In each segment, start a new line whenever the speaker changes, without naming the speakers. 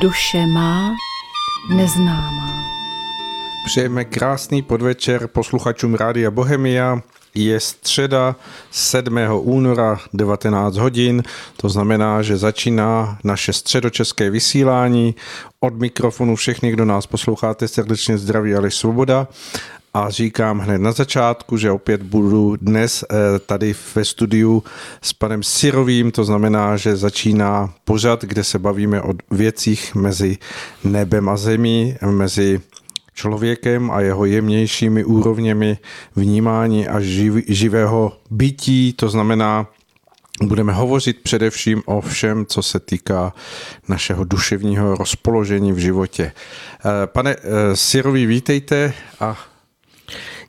Duše má neznámá.
Přejeme krásný podvečer posluchačům Rádia Bohemia. Je středa 7. února 19 hodin, to znamená, že začíná naše středočeské vysílání. Od mikrofonu všechny, kdo nás posloucháte, srdečně zdraví ale Svoboda a říkám hned na začátku, že opět budu dnes eh, tady ve studiu s panem Sirovým, to znamená, že začíná pořad, kde se bavíme o věcích mezi nebem a zemí, mezi člověkem a jeho jemnějšími úrovněmi vnímání a živ, živého bytí, to znamená, Budeme hovořit především o všem, co se týká našeho duševního rozpoložení v životě. Eh, pane eh, Sirovi, vítejte a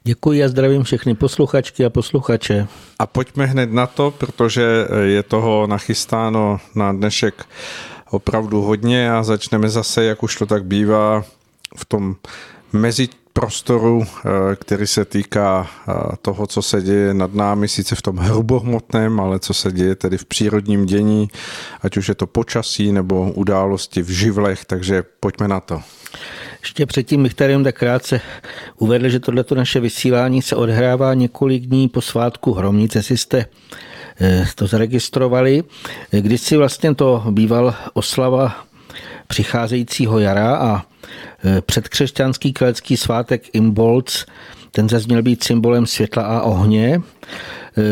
Děkuji a zdravím všechny posluchačky a posluchače.
A pojďme hned na to, protože je toho nachystáno na dnešek opravdu hodně a začneme zase, jak už to tak bývá, v tom mezi prostoru, eh, který se týká eh, toho, co se děje nad námi, sice v tom hrubohmotném, ale co se děje tedy v přírodním dění, ať už je to počasí nebo události v živlech, takže pojďme na to.
Ještě předtím bych tady jen tak krátce uvedl, že tohleto naše vysílání se odhrává několik dní po svátku Hromnice, jestli jste eh, to zaregistrovali. Když si vlastně to býval oslava přicházejícího jara a eh, předkřesťanský kalecký svátek Imbolc, ten zase měl být symbolem světla a ohně.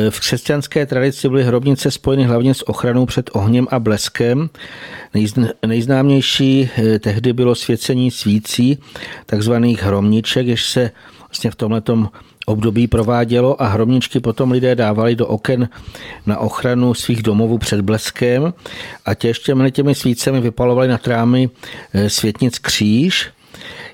V křesťanské tradici byly hrobnice spojeny hlavně s ochranou před ohněm a bleskem. Nejznámější eh, tehdy bylo svěcení svící, takzvaných hromniček, jež se vlastně v tomhletom období provádělo a hromničky potom lidé dávali do oken na ochranu svých domovů před bleskem a těmi těmi svícemi vypalovali na trámy eh, světnic kříž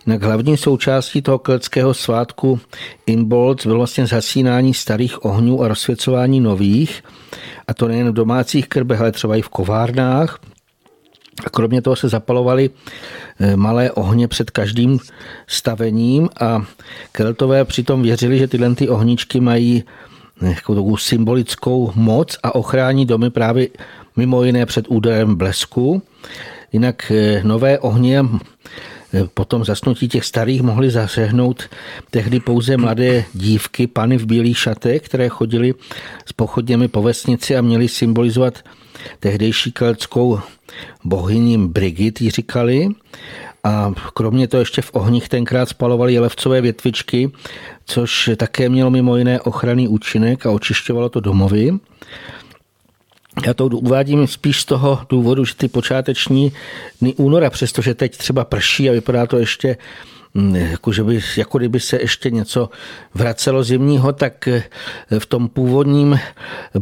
Jinak hlavní součástí toho keltského svátku Imbolc bylo vlastně zhasínání starých ohňů a rozsvěcování nových, a to nejen v domácích krbech, ale třeba i v kovárnách. A kromě toho se zapalovaly eh, malé ohně před každým stavením a keltové přitom věřili, že tyhle ty ohničky mají eh, takovou symbolickou moc a ochrání domy právě mimo jiné před úderem blesku. Jinak eh, nové ohně Potom zasnutí těch starých mohli zařehnout tehdy pouze mladé dívky, pany v bílých šatech, které chodily s pochodněmi po vesnici a měly symbolizovat tehdejší keltskou bohyni Brigit, ji říkali. A kromě toho ještě v ohních tenkrát spalovali jelevcové větvičky, což také mělo mimo jiné ochranný účinek a očišťovalo to domovy. Já to uvádím spíš z toho důvodu, že ty počáteční dny února, přestože teď třeba prší a vypadá to ještě mm, jako, že by, jako kdyby se ještě něco vracelo zimního, tak eh, v tom původním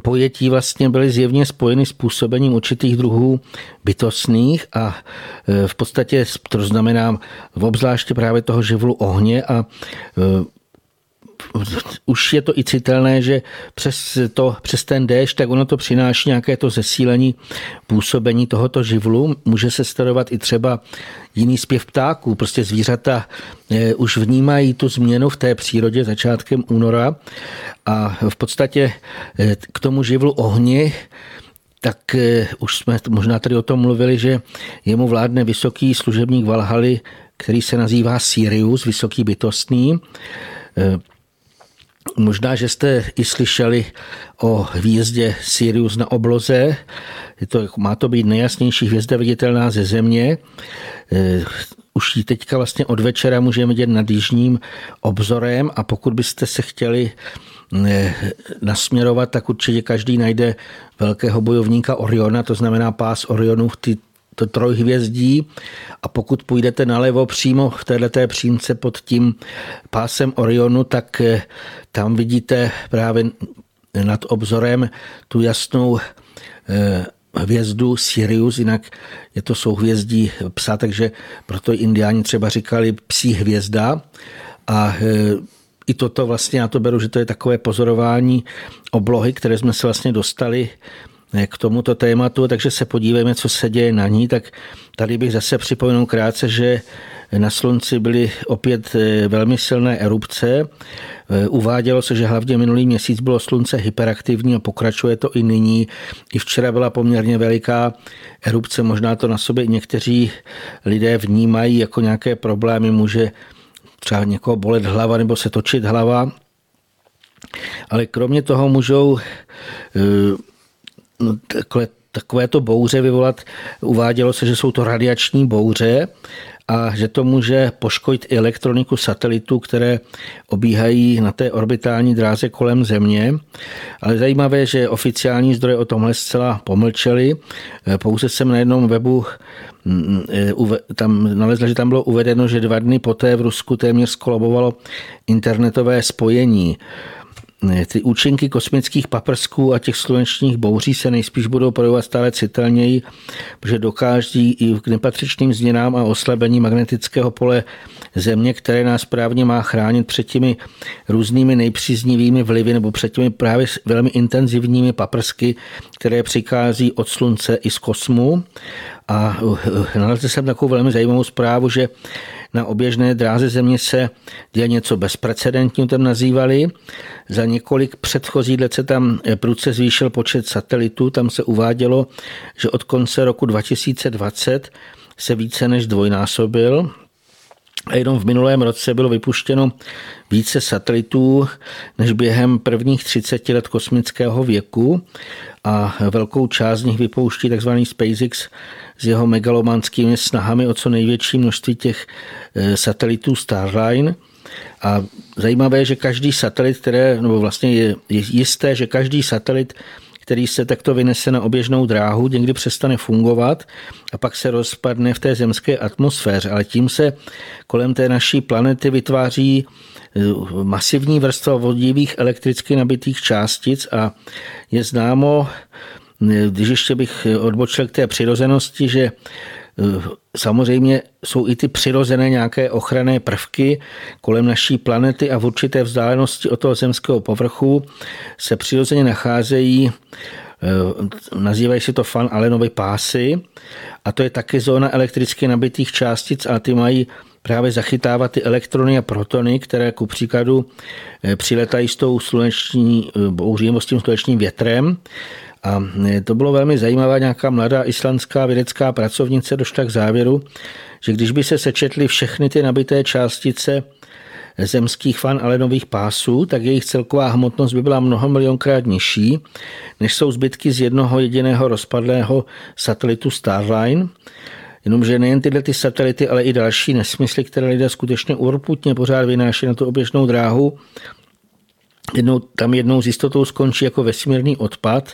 pojetí vlastně byly zjevně spojeny s působením určitých druhů bytostných a eh, v podstatě to znamená v obzvláště právě toho živlu ohně a eh, už je to i citelné, že přes, to, přes ten déšť, tak ono to přináší nějaké to zesílení působení tohoto živlu. Může se starovat i třeba jiný zpěv ptáků. Prostě zvířata eh, už vnímají tu změnu v té přírodě začátkem února a v podstatě eh, k tomu živlu ohni tak eh, už jsme možná tady o tom mluvili, že jemu vládne vysoký služebník Valhaly, který se nazývá Sirius, vysoký bytostný. Možná, že jste i slyšeli o hvězdě Sirius na obloze. Je to, má to být nejjasnější hvězda viditelná ze Země. E, už ji teďka vlastně od večera můžeme vidět nad jižním obzorem a pokud byste se chtěli e, nasměrovat, tak určitě každý najde velkého bojovníka Oriona, to znamená pás Orionů, ty to trojhvězdí. A pokud půjdete nalevo přímo v této přímce pod tím pásem Orionu, tak eh, tam vidíte právě nad obzorem tu jasnou eh, hvězdu Sirius, jinak je to souhvězdí psa, takže proto indiáni třeba říkali psí hvězda. A eh, i toto vlastně, já to beru, že to je takové pozorování oblohy, které jsme se vlastně dostali k tomuto tématu, takže se podívejme, co se děje na ní. Tak tady bych zase připomenul krátce, že na slunci byly opět eh, velmi silné erupce. Eh, uvádělo se, že hlavně minulý měsíc bylo slunce hyperaktivní a pokračuje to i nyní. I včera byla poměrně veliká erupce, možná to na sobě někteří lidé vnímají jako nějaké problémy, může třeba někoho bolet hlava nebo se točit hlava. Ale kromě toho můžou eh, takové, takovéto bouře vyvolat. Uvádělo se, že jsou to radiační bouře a že to může poškodit i elektroniku satelitů, které obíhají na té orbitální dráze kolem Země. Ale zajímavé že oficiální zdroje o tomhle zcela pomlčeli. Pouze jsem na jednom webu e, tam nalezl, že tam bylo uvedeno, že dva dny poté v Rusku téměř skolabovalo internetové spojení. Ty účinky kosmických paprsků a těch slunečních bouří se nejspíš budou projevovat stále citelněji, protože dokáží i k nepatřičným změnám a oslabení magnetického pole Země, které nás právně má chránit před těmi různými nejpříznivými vlivy nebo před těmi právě velmi intenzivními paprsky, které přichází od Slunce i z kosmu. A nalezl jsem takovou velmi zajímavou zprávu, že na oběžné dráze Země se děje něco bezprecedentního, tam nazývali. Za několik předchozích let se tam prudce zvýšil počet satelitů. Tam se uvádělo, že od konce roku 2020 se více než dvojnásobil. A jenom v minulém roce bylo vypuštěno více satelitů než během prvních 30 let kosmického věku a velkou část z nich vypouští tzv. SpaceX s jeho megalomanskými snahami o co největší množství těch eh, satelitů Starline. A zajímavé je, že každý satelit, které, nebo vlastně je, je jisté, že každý satelit, který se takto vynese na oběžnou dráhu, někdy přestane fungovat a pak se rozpadne v té zemské atmosféře. Ale tím se kolem té naší planety vytváří eh, masivní vrstva vodivých elektricky nabitých částic a je známo, když ještě bych odbočil k té přirozenosti, že eh, samozřejmě jsou i ty přirozené nějaké ochranné prvky kolem naší planety a v určité vzdálenosti od toho zemského povrchu se přirozeně nacházejí eh, nazývají se to fan Allenovy pásy a to je taky zóna elektricky nabitých částic a ty mají právě zachytávat ty elektrony a protony, které ku příkladu eh, přiletají s tou sluneční bouří nebo s tím slunečním větrem a e, to bylo velmi zajímavá, nějaká mladá islandská vědecká pracovnice došla k závěru, že když by se sečetly všechny ty nabité částice zemských fan alenových pásů, tak jejich celková hmotnost by byla mnoho milionkrát nižší, než jsou zbytky z jednoho jediného rozpadlého satelitu Starline. Jenomže nejen tyhle ty satelity, ale i další nesmysly, které lidé skutečně urputně pořád vynáší na tu oběžnou dráhu, jednou, tam jednou s jistotou skončí jako vesmírný odpad.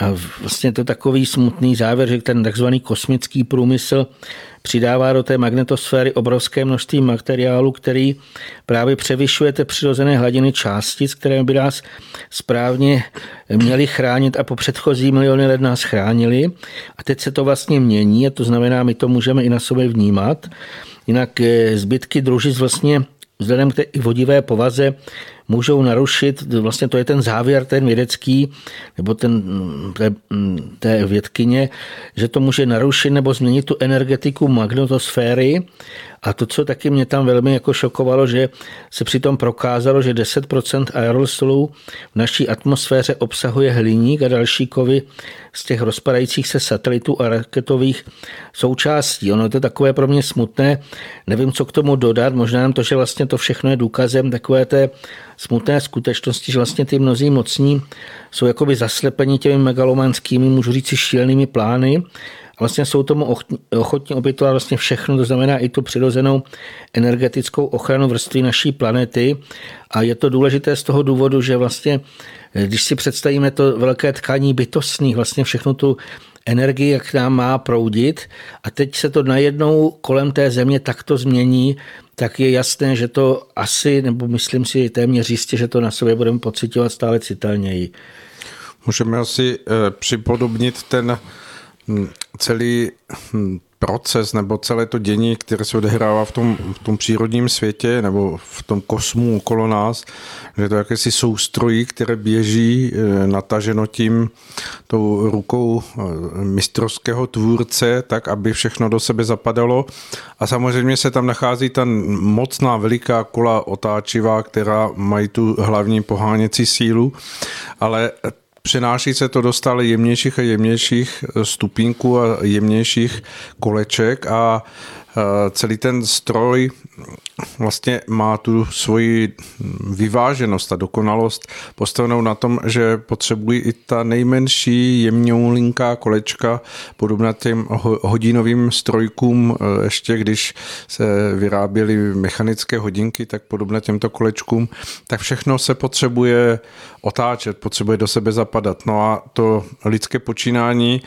A vlastně to takový smutný závěr, že ten takzvaný kosmický průmysl přidává do té magnetosféry obrovské množství materiálu, který právě převyšuje ty přirozené hladiny částic, které by nás správně měly chránit a po předchozí miliony let nás chránili. A teď se to vlastně mění a to znamená, my to můžeme i na sobě vnímat. Jinak eh, zbytky družic vlastně vzhledem k té vodivé povaze můžou narušit, vlastně to je ten závěr, ten vědecký, nebo ten, té, té vědkyně, že to může narušit nebo změnit tu energetiku magnetosféry a to, co taky mě tam velmi jako šokovalo, že se přitom prokázalo, že 10% aerosolů v naší atmosféře obsahuje hliník a další kovy z těch rozpadajících se satelitů a raketových součástí. Ono je to takové pro mě smutné, nevím, co k tomu dodat, možná nám to, že vlastně to všechno je důkazem takové té smutné skutečnosti, že vlastně ty mnozí mocní jsou jakoby zaslepeni těmi megalomanskými, můžu říct, šílenými plány vlastně jsou tomu ochotní obětovat vlastně všechno, to znamená i tu přirozenou energetickou ochranu vrstvy naší planety. A je to důležité z toho důvodu, že vlastně, když si představíme to velké tkání bytostných, vlastně všechno tu energii, jak nám má proudit a teď se to najednou kolem té země takto změní, tak je jasné, že to asi, nebo myslím si téměř jistě, že to na sobě budeme pocitovat stále citelněji.
Můžeme asi eh, připodobnit ten celý hm, proces nebo celé to dění, které se odehrává v tom, v tom přírodním světě nebo v tom kosmu okolo nás, že to jakési soustrojí, které běží eh, nataženo tím tou rukou eh, mistrovského tvůrce, tak aby všechno do sebe zapadalo. A samozřejmě se tam nachází ta mocná veliká kola otáčivá, která mají tu hlavní poháněcí sílu, ale přenáší se to do stále jemnějších a jemnějších stupínků a jemnějších koleček a celý ten stroj vlastně má tu svoji vyváženost a dokonalost postavenou na tom, že potřebují i ta nejmenší jemňoulinká kolečka, podobná těm hodinovým strojkům, e, ještě když se vyráběly mechanické hodinky, tak podobné těmto kolečkům, tak všechno se potřebuje otáčet, potřebuje do sebe zapadat. No a to lidské počínání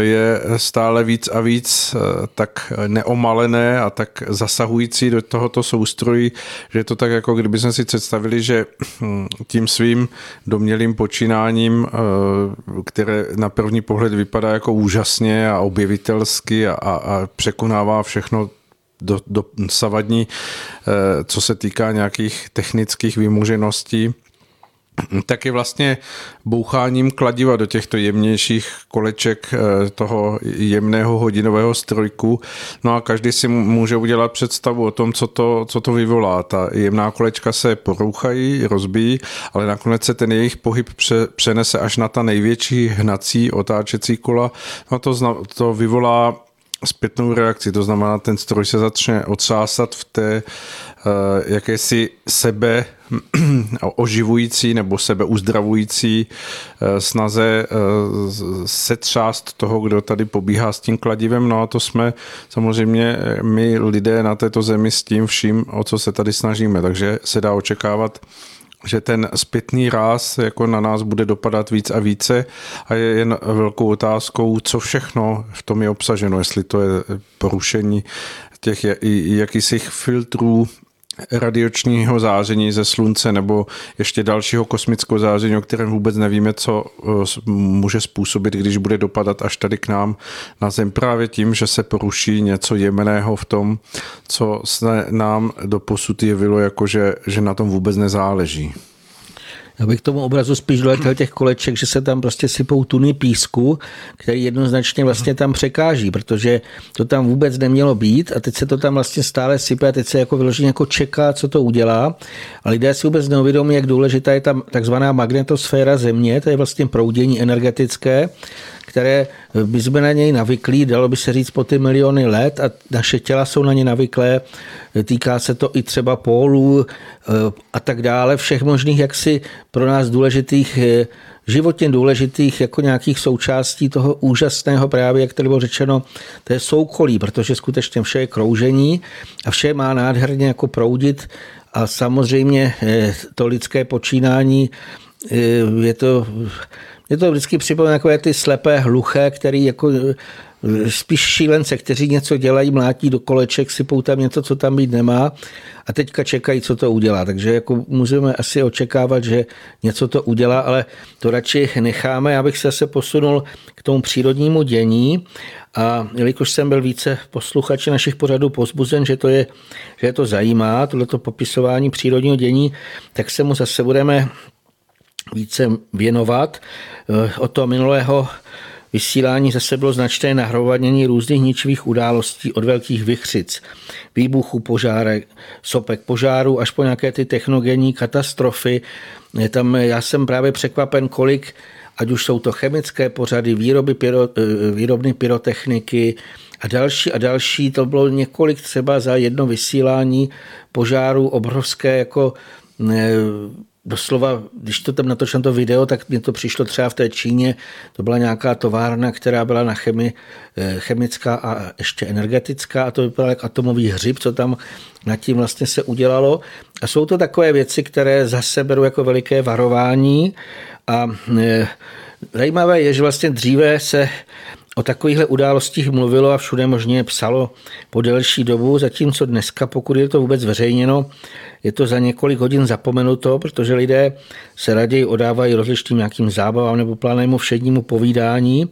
je stále víc a víc eh, tak neomalené a tak zasahující do tohoto soustrojí, že je to tak, jako kdyby jsme si představili, že hm, tím svým domělým počínáním, eh, které na první pohled vypadá jako úžasně a objevitelsky a, a překonává všechno do, do savadní, eh, co se týká nějakých technických vymožeností, tak je vlastně boucháním kladiva do těchto jemnějších koleček eh, toho jemného hodinového strojku. No a každý si může udělat představu o tom, co to, co to vyvolá. Ta jemná kolečka se porouchají, rozbíjí, ale nakonec se ten jejich pohyb přenese až na ta největší hnací otáčecí kola. No to, to vyvolá zpětnou reakci, to znamená, ten stroj se začne odsásat v té uh, jakési sebe oživující nebo sebe uzdravující uh, snaze uh, setřást toho, kdo tady pobíhá s tím kladivem. No a to jsme samozřejmě my lidé na této zemi s tím vším, o co se tady snažíme. Takže se dá očekávat že ten zpětný ráz jako na nás bude dopadat víc a více a je jen velkou otázkou, co všechno v tom je obsaženo, jestli to je porušení těch jakýsích filtrů radiočního záření ze slunce nebo ještě dalšího kosmického záření, o kterém vůbec nevíme, co eh, může způsobit, když bude dopadat až tady k nám na Zem právě tím, že se poruší něco jemného v tom, co se nám do posud jevilo, jako že, že na tom vůbec nezáleží.
Já bych tomu obrazu spíš doletěl těch koleček, že se tam prostě sypou tuny písku, který jednoznačně vlastně tam překáží, protože to tam vůbec nemělo být a teď se to tam vlastně stále sype a teď se jako vyloženě jako čeká, co to udělá. A lidé si vůbec neuvědomí, jak důležitá je tam takzvaná magnetosféra Země, to je vlastně proudění energetické, které by jsme na něj navyklí, dalo by se říct po ty miliony let a naše těla jsou na ně navyklé. Týká se to i třeba pólů eh, a tak dále, všech možných jaksi pro nás důležitých eh, životně důležitých jako nějakých součástí toho úžasného právě, jak tady bylo řečeno, to je soukolí, protože skutečně vše je kroužení a vše má nádherně jako proudit a samozřejmě eh, to lidské počínání je to je to vždycky připomíná takové ty slepé, hluché, který jako eh, spíš šílence, kteří něco dělají, mlátí do koleček, sypou tam něco, co tam být nemá a teďka čekají, co to udělá. Takže jako můžeme asi očekávat, že něco to udělá, ale to radši necháme. Já bych se zase posunul k tomu přírodnímu dění a jelikož jsem byl více posluchači našich pořadů pozbuzen, že to, je, že je to zajímá, tohleto popisování přírodního dění, tak se mu zase budeme více věnovat. Eh, od toho minulého vysílání zase bylo značné nahromadnění různých ničivých událostí od velkých vychřic, výbuchů pojárek, sopek požáru až po nějaké ty technogenní katastrofy. Tam já jsem právě překvapen, kolik ať už jsou to chemické pořady, výroby pyro, eh, výrobny pyrotechniky a další a další. To bylo několik třeba za jedno vysílání požáru obrovské jako eh, doslova, když to tam natočím to video, tak mi to přišlo třeba v té Číně, to byla nějaká továrna, která byla na chemi, eh, chemická a ještě energetická a to vypadalo jak atomový hřib, co tam nad tím vlastně se udělalo. A jsou to takové věci, které zase berou jako veliké varování a eh, zajímavé je, že vlastně dříve se o takovýchhle událostích mluvilo a všude možně psalo po delší dobu, zatímco dneska, pokud je to vůbec veřejněno, je to za několik hodin zapomenuto, protože lidé se raději odávají rozličným nějakým zábavám nebo plánému všednímu povídání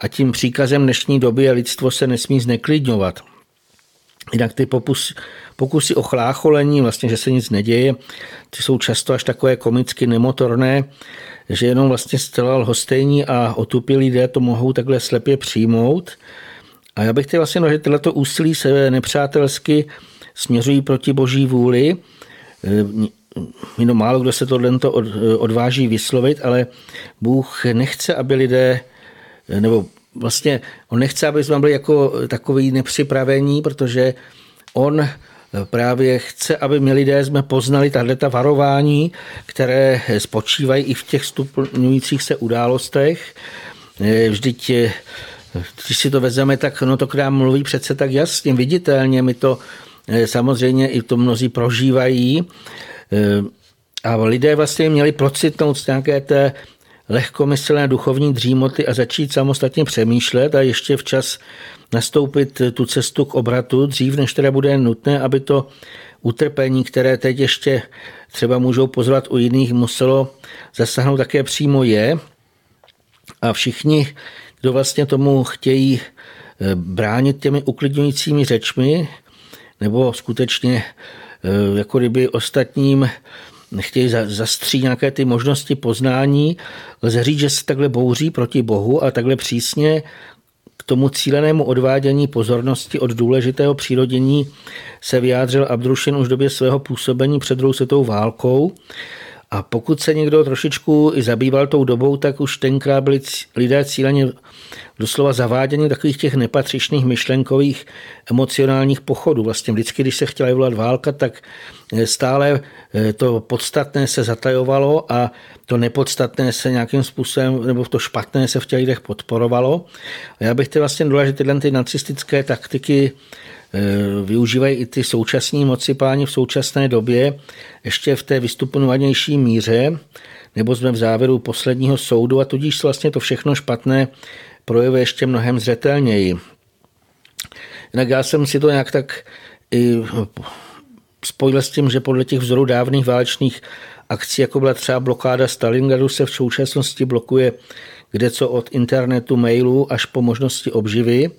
a tím příkazem dnešní doby je lidstvo se nesmí zneklidňovat. Jinak ty pokus, pokusy o chlácholení, vlastně, že se nic neděje, ty jsou často až takové komicky nemotorné, že jenom vlastně zcela lhostejní a otupilí lidé to mohou takhle slepě přijmout. A já bych chtěl vlastně, no, že tyto úsilí se nepřátelsky směřují proti boží vůli. Jenom málo kdo se tohle odváží vyslovit, ale Bůh nechce, aby lidé, nebo vlastně on nechce, aby jsme byli jako takový nepřipravení, protože on právě chce, aby my lidé jsme poznali tahle ta varování, které spočívají i v těch stupňujících se událostech. Vždyť když si to vezeme, tak no to k nám mluví přece tak jasně, viditelně, my to samozřejmě i to mnozí prožívají. A lidé vlastně měli procitnout z nějaké té lehkomyslné duchovní dřímoty a začít samostatně přemýšlet a ještě včas nastoupit tu cestu k obratu, dřív než teda bude nutné, aby to utrpení, které teď ještě třeba můžou pozvat u jiných, muselo zasáhnout také přímo je. A všichni, kdo vlastně tomu chtějí eh, bránit těmi uklidňujícími řečmi, nebo skutečně eh, jako kdyby ostatním nechtějí zastřít nějaké ty možnosti poznání, lze říct, že se takhle bouří proti Bohu a takhle přísně k tomu cílenému odvádění pozornosti od důležitého přírodění se vyjádřil Abdrušin už v době svého působení před druhou světovou válkou. A pokud se někdo trošičku i zabýval tou dobou, tak už tenkrát byli lidé cíleně doslova zavádění takových těch nepatřičných myšlenkových emocionálních pochodů. Vlastně vždycky, když se chtěla vyvolat válka, tak stále to podstatné se zatajovalo a to nepodstatné se nějakým způsobem, nebo to špatné se v těch lidech podporovalo. A já bych chtěl vlastně důležit tyhle ty nacistické taktiky eh, využívají i ty současní moci páni v současné době, ještě v té vystupňovanější míře, nebo jsme v závěru posledního soudu a tudíž vlastně to všechno špatné projevuje ještě mnohem zřetelněji. Jinak já jsem si to nějak tak i spojil s tím, že podle těch vzorů dávných válečných akcí, jako byla třeba blokáda Stalingradu, se v současnosti blokuje kde co od internetu, mailů až po možnosti obživy.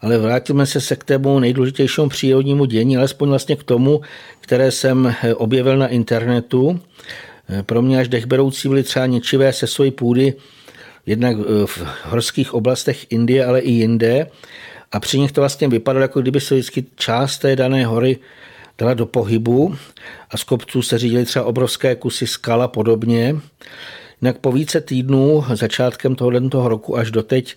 Ale vrátíme se se k tému nejdůležitějšímu přírodnímu dění, alespoň vlastně k tomu, které jsem objevil na internetu. Pro mě až dechberoucí byly třeba ničivé se svojí půdy jednak v horských oblastech Indie, ale i jinde. A při nich to vlastně vypadalo, jako kdyby se vždycky část té dané hory dala do pohybu a z kopců se řídily třeba obrovské kusy skala podobně. Jinak po více týdnů, začátkem tohoto roku až doteď,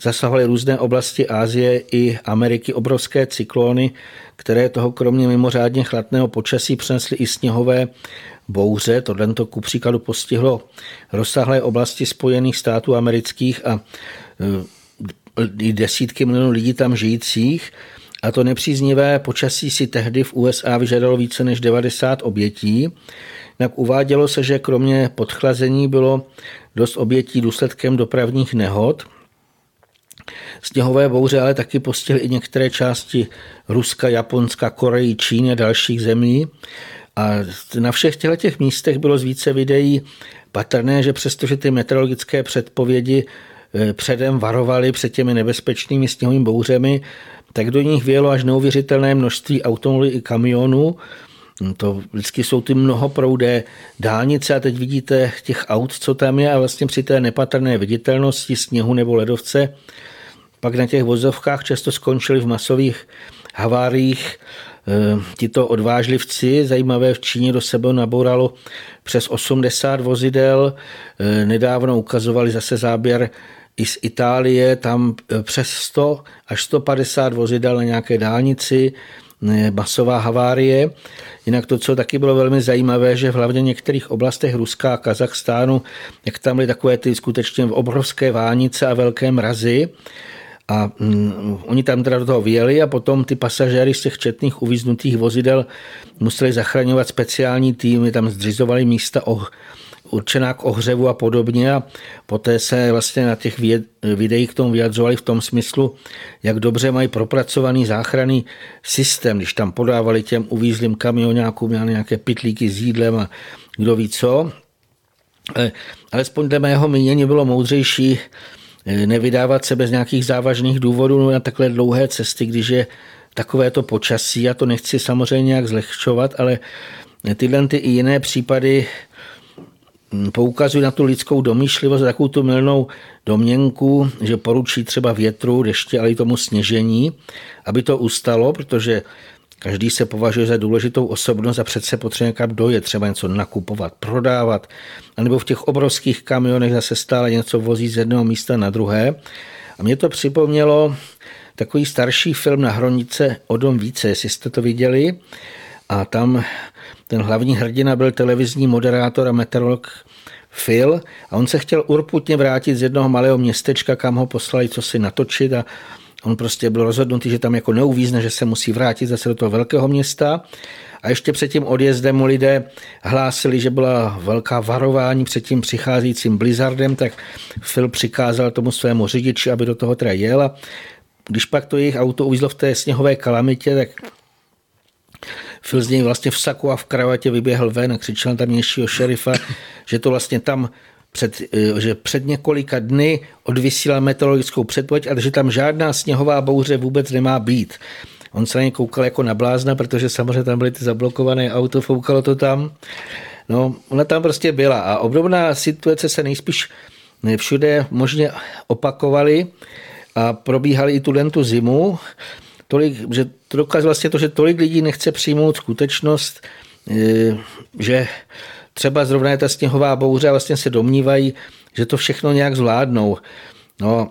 zasahovaly různé oblasti Ázie i Ameriky obrovské cyklony, které toho kromě mimořádně chladného počasí přinesly i sněhové bouře. Tohle ku příkladu postihlo rozsáhlé oblasti Spojených států amerických a e, i desítky milionů lidí tam žijících. A to nepříznivé počasí si tehdy v USA vyžadalo více než 90 obětí. Jinak uvádělo se, že kromě podchlazení bylo dost obětí důsledkem dopravních nehod. Sněhové bouře ale taky postihly i některé části Ruska, Japonska, Koreji, Číny a dalších zemí. A na všech těchto těch místech bylo z více videí patrné, že přestože ty meteorologické předpovědi eh, předem varovali před těmi nebezpečnými sněhovými bouřemi, tak do nich vyjelo až neuvěřitelné množství automobilů i kamionů. To vždycky jsou ty mnohoproudé dálnice a teď vidíte těch aut, co tam je a vlastně při té nepatrné viditelnosti sněhu nebo ledovce pak na těch vozovkách často skončili v masových haváriích Eh, tito odvážlivci, zajímavé v Číně do sebe nabouralo přes 80 vozidel. Eh, nedávno ukazovali zase záběr i z Itálie, tam eh, přes 100 až 150 vozidel na nějaké dálnici, masová havárie. Jinak to, co taky bylo velmi zajímavé, že v hlavně některých oblastech Ruska a Kazachstánu, jak tam byly takové ty skutečně obrovské vánice a velké mrazy, a mm, oni tam teda do toho vyjeli a potom ty pasažéry z těch četných uvíznutých vozidel museli zachraňovat speciální týmy, tam zřizovali místa o určená k ohřevu a podobně a poté se vlastně na těch videích k tomu vyjadřovali v tom smyslu, jak dobře mají propracovaný záchranný systém, když tam podávali těm uvízlým kamionákům nějaké pitlíky s jídlem a kdo ví co. Alespoň dle mého mínění bylo moudřejší nevydávat se bez nějakých závažných důvodů na takhle dlouhé cesty, když je takovéto počasí. Já to nechci samozřejmě nějak zlehčovat, ale tyhle ty i jiné případy poukazují na tu lidskou domýšlivost, takovou tu milnou domněnku, že poručí třeba větru, deště, ale i tomu sněžení, aby to ustalo, protože každý se považuje za důležitou osobnost a přece potřebuje někam dojet, třeba něco nakupovat, prodávat, anebo v těch obrovských kamionech zase stále něco vozí z jednoho místa na druhé. A mě to připomnělo takový starší film na Hronice o dom více, jestli jste to viděli. A tam ten hlavní hrdina byl televizní moderátor a meteorolog Phil a on se chtěl urputně vrátit z jednoho malého městečka, kam ho poslali co si natočit a on prostě byl rozhodnutý, že tam jako neuvízne, že se musí vrátit zase do toho velkého města. A ještě před tím odjezdem mu lidé hlásili, že byla velká varování před tím přicházejícím blizzardem, tak Phil přikázal tomu svému řidiči, aby do toho teda jel a když pak to jejich auto uvízlo v té sněhové kalamitě, tak Phil z něj vlastně v saku a v kravatě vyběhl ven a křičel tamnějšího šerifa, že to vlastně tam před, eh, že před několika dny odvysílal meteorologickou předpověď a že tam žádná sněhová bouře vůbec nemá být. On se na ně koukal jako na blázna, protože samozřejmě tam byly ty zablokované auto, foukalo to tam. No, ona tam prostě byla a obdobná situace se nejspíš všude možně opakovaly a probíhaly i tu tu zimu. Tolik, že to dokazuje vlastně to, že tolik lidí nechce přijmout skutečnost, eh, že třeba zrovna je ta sněhová bouře a vlastně se domnívají, že to všechno nějak zvládnou. No,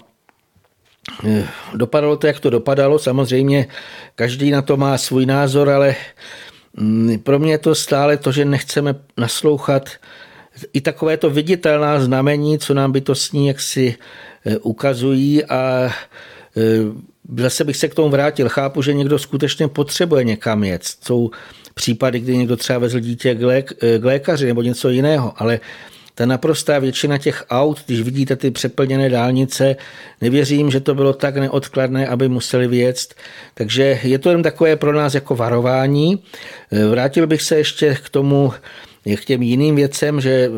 eh, dopadalo to, jak to dopadalo. Samozřejmě každý na to má svůj názor, ale mm, pro mě je to stále to, že nechceme naslouchat i takové to viditelná znamení, co nám bytostní jaksi eh, ukazují a zase bych se k tomu vrátil. Chápu, že někdo skutečně potřebuje někam jet. Jsou případy, kdy někdo třeba vezl dítě k, lék, k lékaři nebo něco jiného, ale ta naprostá většina těch aut, když vidíte ty přeplněné dálnice, nevěřím, že to bylo tak neodkladné, aby museli vyjet. Takže je to jen takové pro nás jako varování. Vrátil bych se ještě k tomu, k těm jiným věcem, že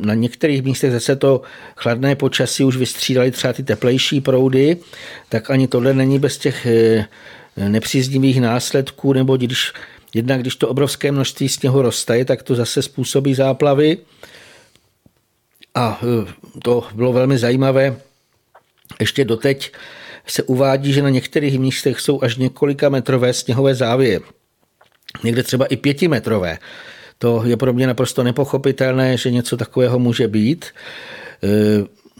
na některých místech zase to chladné počasí už vystřídali třeba ty teplejší proudy, tak ani tohle není bez těch eh, nepříznivých následků, nebo když jednak když to obrovské množství sněhu roztaje, tak to zase způsobí záplavy. A eh, to bylo velmi zajímavé. Ještě doteď se uvádí, že na některých místech jsou až několika metrové sněhové závěje. Někde třeba i pětimetrové. To je pro mě naprosto nepochopitelné, že něco takového může být. E,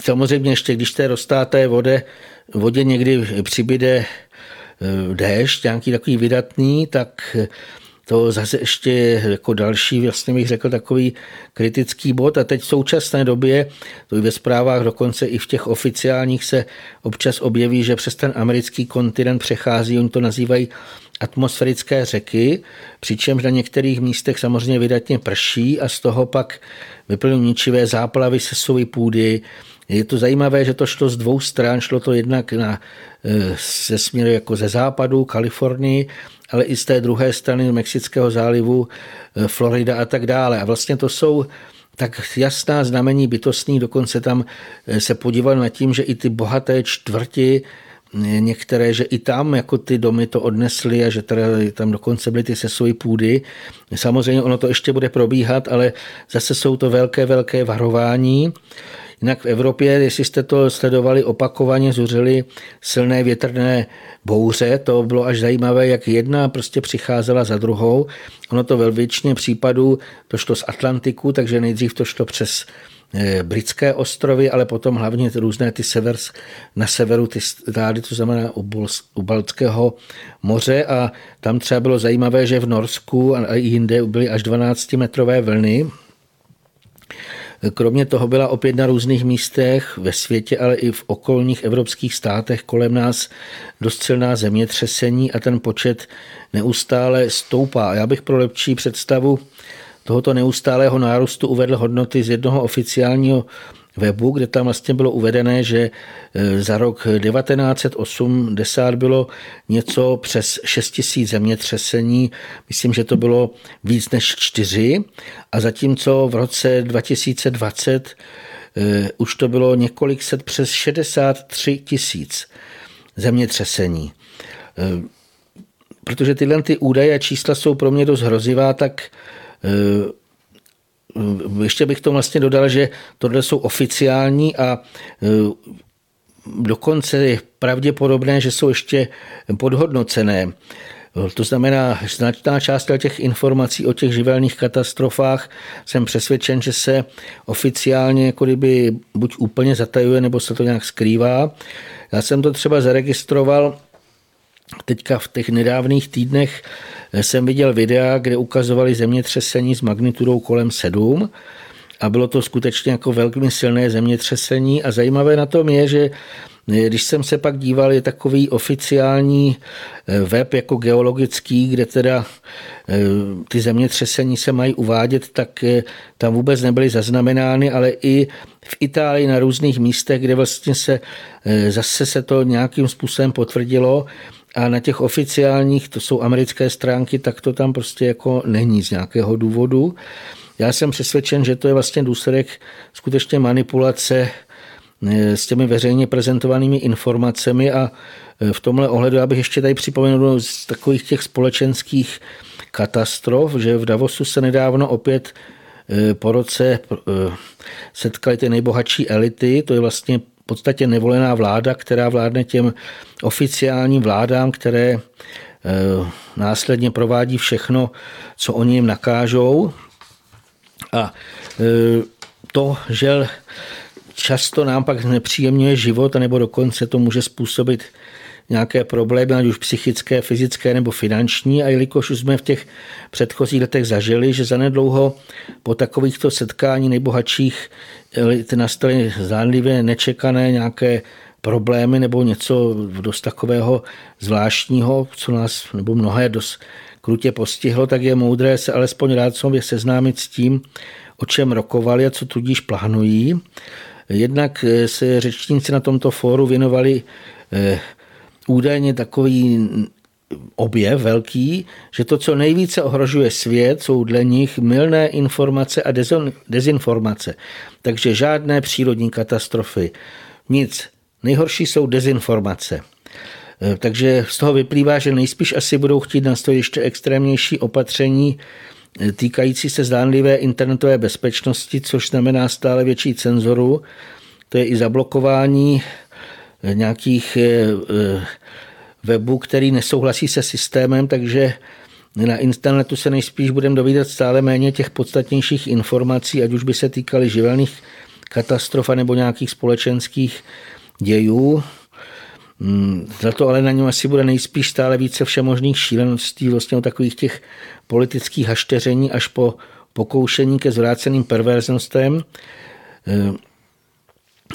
samozřejmě ještě, když té roztáté vode, vodě někdy přibyde e, déšť, nějaký takový vydatný, tak to zase ještě jako další, vlastně bych řekl, takový kritický bod. A teď v současné době, to i ve zprávách, dokonce i v těch oficiálních se občas objeví, že přes ten americký kontinent přechází, oni to nazývají atmosférické řeky, přičemž na některých místech samozřejmě vydatně prší a z toho pak vyplňují ničivé záplavy se suvy půdy. Je to zajímavé, že to šlo z dvou stran, šlo to jednak na, ze směru jako ze západu, Kalifornii, ale i z té druhé strany Mexického zálivu, eh, Florida a tak dále. A vlastně to jsou tak jasná znamení bytostní, dokonce tam eh, se podíval na tím, že i ty bohaté čtvrti některé, že i tam jako ty domy to odnesly a že teda tam dokonce byly ty sesové půdy. Samozřejmě ono to ještě bude probíhat, ale zase jsou to velké, velké varování. Jinak v Evropě, jestli jste to sledovali, opakovaně zuřily silné větrné bouře. To bylo až zajímavé, jak jedna prostě přicházela za druhou. Ono to ve většině případů to šlo z Atlantiku, takže nejdřív to šlo přes britské ostrovy, ale potom hlavně různé ty sever, na severu ty stády, to znamená u, u Baltského moře a tam třeba bylo zajímavé, že v Norsku a jinde byly až 12-metrové vlny. Kromě toho byla opět na různých místech ve světě, ale i v okolních evropských státech kolem nás dost silná zemětřesení a ten počet neustále stoupá. Já bych pro lepší představu tohoto neustálého nárůstu uvedl hodnoty z jednoho oficiálního webu, kde tam vlastně bylo uvedené, že e, za rok 1980 bylo něco přes 6 tisíc zemětřesení, myslím, že to bylo víc než čtyři, a zatímco v roce 2020 e, už to bylo několik set přes 63 tisíc zemětřesení. E, protože tyhle ty údaje a čísla jsou pro mě dost hrozivá, tak ještě bych to vlastně dodal, že tohle jsou oficiální a eh, dokonce je pravděpodobné, že jsou ještě podhodnocené. Eh, to znamená, značná část těch informací o těch živelných katastrofách jsem přesvědčen, že se oficiálně jako kdyby buď úplně zatajuje, nebo se to nějak skrývá. Já jsem to třeba zaregistroval teďka v těch nedávných týdnech jsem viděl videa, kde ukazovali zemětřesení s magnitudou kolem 7 a bylo to skutečně jako velmi silné zemětřesení. A zajímavé na tom je, že když jsem se pak díval, je takový oficiální eh, web jako geologický, kde teda eh, ty zemětřesení se mají uvádět, tak eh, tam vůbec nebyly zaznamenány, ale i v Itálii na různých místech, kde vlastně se zase se to nějakým způsobem potvrdilo, a na těch oficiálních, to jsou americké stránky, tak to tam prostě jako není z nějakého důvodu. Já jsem přesvědčen, že to je vlastně důsledek skutečně manipulace eh, s těmi veřejně prezentovanými informacemi a eh, v tomhle ohledu já bych ještě tady připomenul z takových těch společenských katastrof, že v Davosu se nedávno opět eh, po roce setkali ty nejbohatší elity, to je vlastně podstatě nevolená vláda, která vládne těm oficiálním vládám, které eh, následně provádí všechno, co oni jim nakážou. A eh, to, že často nám pak nepříjemňuje život, nebo dokonce to může způsobit nějaké problémy, ať už psychické, fyzické nebo finanční. A jelikož už jsme v těch předchozích letech zažili, že zanedlouho po takovýchto setkání nejbohatších nastaly zdánlivě nečekané nějaké problémy nebo něco dost takového zvláštního, co nás nebo mnohé dost krutě postihlo, tak je moudré se alespoň rád seznámit s tím, o čem rokovali a co tudíž plánují. Jednak se řečníci na tomto fóru věnovali eh, údajně takový objev velký, že to, co nejvíce ohrožuje svět, jsou dle nich mylné informace a dezinformace. Takže žádné přírodní katastrofy, nic. Nejhorší jsou dezinformace. E, takže z toho vyplývá, že nejspíš asi budou chtít nastavit ještě extrémnější opatření e, týkající se zdánlivé internetové bezpečnosti, což znamená stále větší cenzoru. To je i zablokování nějakých webu, který nesouhlasí se systémem, takže na internetu se nejspíš budeme dovídat stále méně těch podstatnějších informací, ať už by se týkaly živelných katastrof nebo nějakých společenských dějů. Hmm, za to ale na něm asi bude nejspíš stále více všemožných šíleností, vlastně o takových těch politických hašteření až po pokoušení ke zvráceným perverznostem.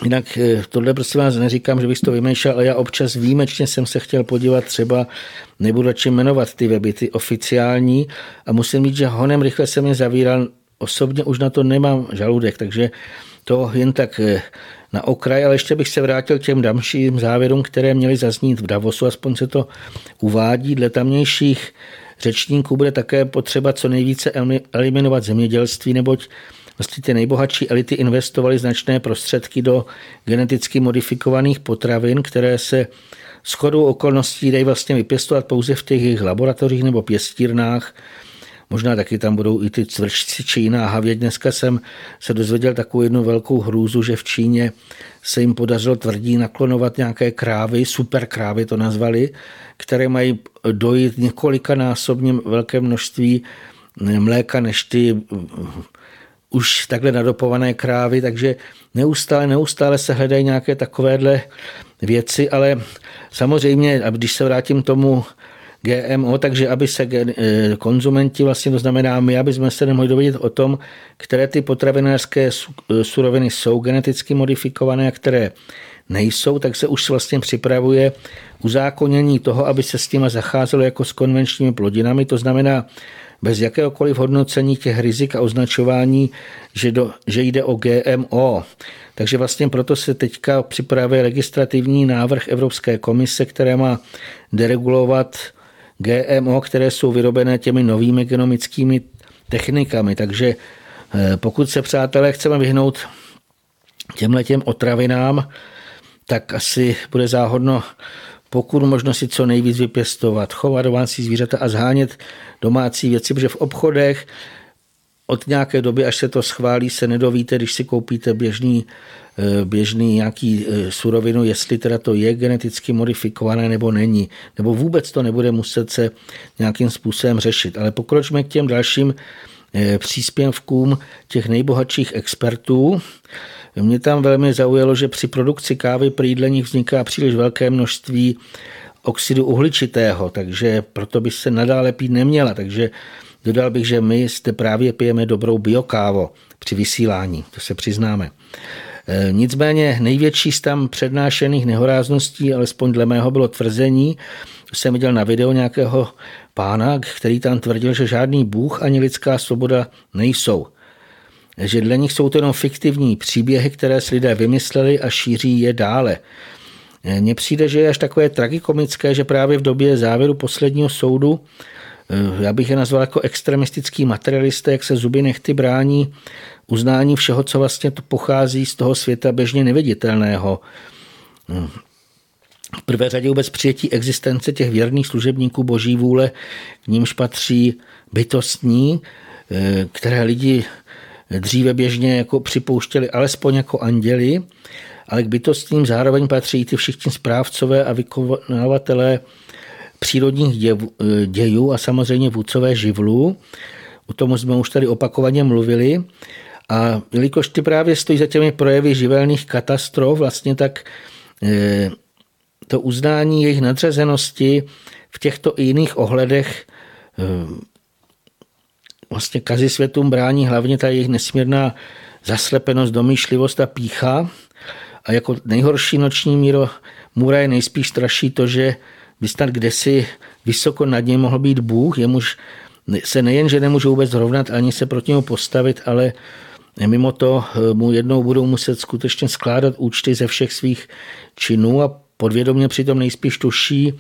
Jinak eh, tohle prostě vás neříkám, že bych to vymýšlel, ale já občas výjimečně jsem se chtěl podívat třeba, nebudu čím jmenovat ty weby, ty oficiální a musím říct, že honem rychle se mě zavíral, osobně už na to nemám žaludek, takže to jen tak eh, na okraj, ale ještě bych se vrátil k těm dalším závěrům, které měly zaznít v Davosu, aspoň se to uvádí. Dle tamnějších řečníků bude také potřeba co nejvíce eliminovat zemědělství, neboť vlastně ty nejbohatší elity investovaly značné prostředky do geneticky modifikovaných potravin, které se shodou okolností dají vlastně vypěstovat pouze v těch jejich laboratořích nebo pěstírnách. Možná taky tam budou i ty cvrčci či jiná havěť. Dneska jsem se dozvěděl takovou jednu velkou hrůzu, že v Číně se jim podařilo tvrdí naklonovat nějaké krávy, super krávy to nazvali, které mají dojít několika násobně velké množství mléka než ty už takhle nadopované krávy, takže neustále, neustále se hledají nějaké takovéhle věci, ale samozřejmě, když se vrátím tomu GMO, takže aby se eh, konzumenti, vlastně to znamená my, aby jsme se nemohli dovědět o tom, které ty potravinářské suroviny jsou geneticky modifikované a které nejsou, tak se už vlastně připravuje uzákonění toho, aby se s těma zacházelo jako s konvenčními plodinami. To znamená, bez jakéhokoliv hodnocení těch rizik a označování, že, do, že jde o GMO. Takže vlastně proto se teďka připravuje legislativní návrh Evropské komise, které má deregulovat GMO, které jsou vyrobené těmi novými genomickými technikami. Takže eh, pokud se, přátelé, chceme vyhnout těmhle těm otravinám, tak asi bude záhodno pokud možno si co nejvíc vypěstovat, chovat domácí zvířata a zhánět domácí věci, protože v obchodech od nějaké doby, až se to schválí, se nedovíte, když si koupíte běžný, eh, běžný nějaký eh, surovinu, jestli teda to je geneticky modifikované nebo není. Nebo vůbec to nebude muset se nějakým způsobem řešit. Ale pokročme k těm dalším eh, příspěvkům těch nejbohatších expertů. Mě tam velmi zaujalo, že při produkci kávy při jídleních vzniká příliš velké množství oxidu uhličitého, takže proto by se nadále pít neměla. Takže dodal bych, že my zde právě pijeme dobrou biokávo při vysílání, to se přiznáme. E, nicméně největší z tam přednášených nehorázností, alespoň dle mého bylo tvrzení, jsem viděl na video nějakého pána, který tam tvrdil, že žádný bůh ani lidská svoboda nejsou že dle nich jsou to jenom fiktivní příběhy, které si lidé vymysleli a šíří je dále. Mně přijde, že je až takové tragikomické, že právě v době závěru posledního soudu, eh, já bych je nazval jako extremistický materialisté, jak se zuby nechty brání uznání všeho, co vlastně to pochází z toho světa běžně neviditelného. V prvé řadě vůbec přijetí existence těch věrných služebníků boží vůle, k nímž patří bytostní, eh, které lidi dříve běžně jako připouštěli alespoň jako anděli, ale k bytostním zároveň patří ty všichni správcové a vykonavatelé přírodních dějů a samozřejmě vůdcové živlů. O tom jsme už tady opakovaně mluvili. A jelikož ty právě stojí za těmi projevy živelných katastrof, vlastně tak eh, to uznání jejich nadřazenosti v těchto i jiných ohledech eh, vlastně kazi světům brání hlavně ta jejich nesmírná zaslepenost, domýšlivost a pícha. A jako nejhorší noční míro můra je nejspíš straší to, že by snad kdesi vysoko nad něm mohl být Bůh, jemuž se nejen, že nemůže vůbec rovnat, ani se proti němu postavit, ale mimo to eh, mu jednou budou muset skutečně skládat účty ze všech svých činů a podvědomě přitom nejspíš tuší,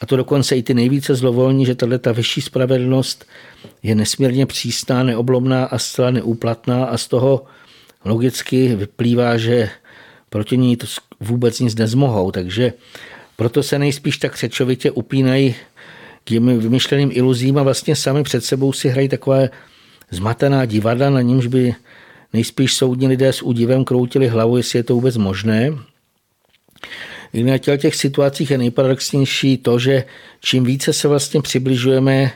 a to dokonce i ty nejvíce zlovolní, že tahle ta vyšší spravedlnost je nesmírně přísná, neoblomná a zcela neúplatná a z toho logicky vyplývá, že proti ní to vůbec nic nezmohou. Takže proto se nejspíš tak řečovitě upínají k těm vymyšleným iluzím a vlastně sami před sebou si hrají takové zmatená divadla, na nímž by nejspíš soudní lidé s údivem kroutili hlavu, jestli je to vůbec možné. Na těch situacích je nejparadoxnější to, že čím více se vlastně přibližujeme